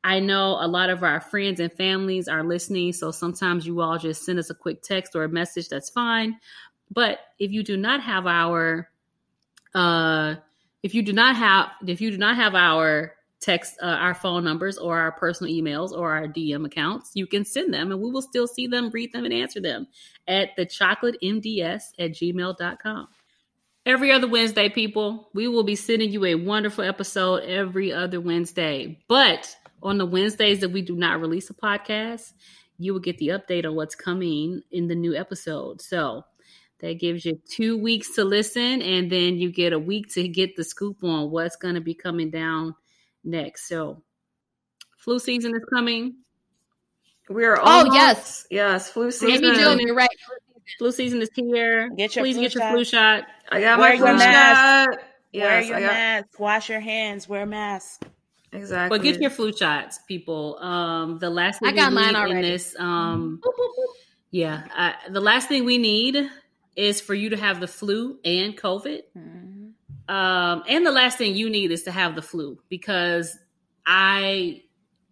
I know a lot of our friends and families are listening, so sometimes you all just send us a quick text or a message. That's fine. But if you do not have our, uh, if you do not have, if you do not have our text, uh, our phone numbers or our personal emails or our DM accounts, you can send them, and we will still see them, read them, and answer them at the chocolatemds at gmail.com. Every other Wednesday, people, we will be sending you a wonderful episode every other Wednesday. But on the Wednesdays that we do not release a podcast, you will get the update on what's coming in the new episode. So that gives you two weeks to listen, and then you get a week to get the scoop on what's going to be coming down next. So flu season is coming. We are Oh, yes. yes, flu season. Maybe June, you're right. Flu season is here. Get your Please flu get your shot. flu shot. I got Wear my your flu mask. shot. wear your I got mask, wash your hands, wear a mask. exactly. But get your flu shots, people. Um, the last thing I got we mine need in already. this, um, yeah, I, the last thing we need is for you to have the flu and COVID. Mhm. Um, and the last thing you need is to have the flu because I,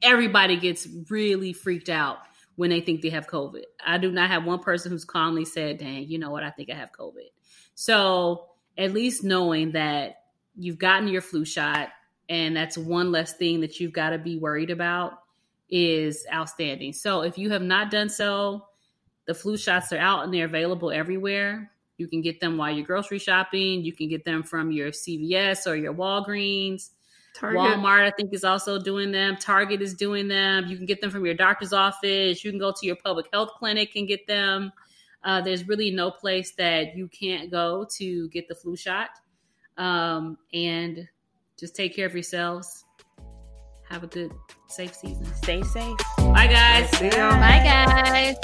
everybody gets really freaked out when they think they have COVID. I do not have one person who's calmly said, dang, you know what? I think I have COVID. So at least knowing that you've gotten your flu shot and that's one less thing that you've got to be worried about is outstanding. So if you have not done so, the flu shots are out and they're available everywhere. You can get them while you're grocery shopping. You can get them from your CVS or your Walgreens. Target. Walmart, I think, is also doing them. Target is doing them. You can get them from your doctor's office. You can go to your public health clinic and get them. Uh, there's really no place that you can't go to get the flu shot. Um, and just take care of yourselves. Have a good, safe season. Stay safe. Bye, guys. See y'all. Bye guys.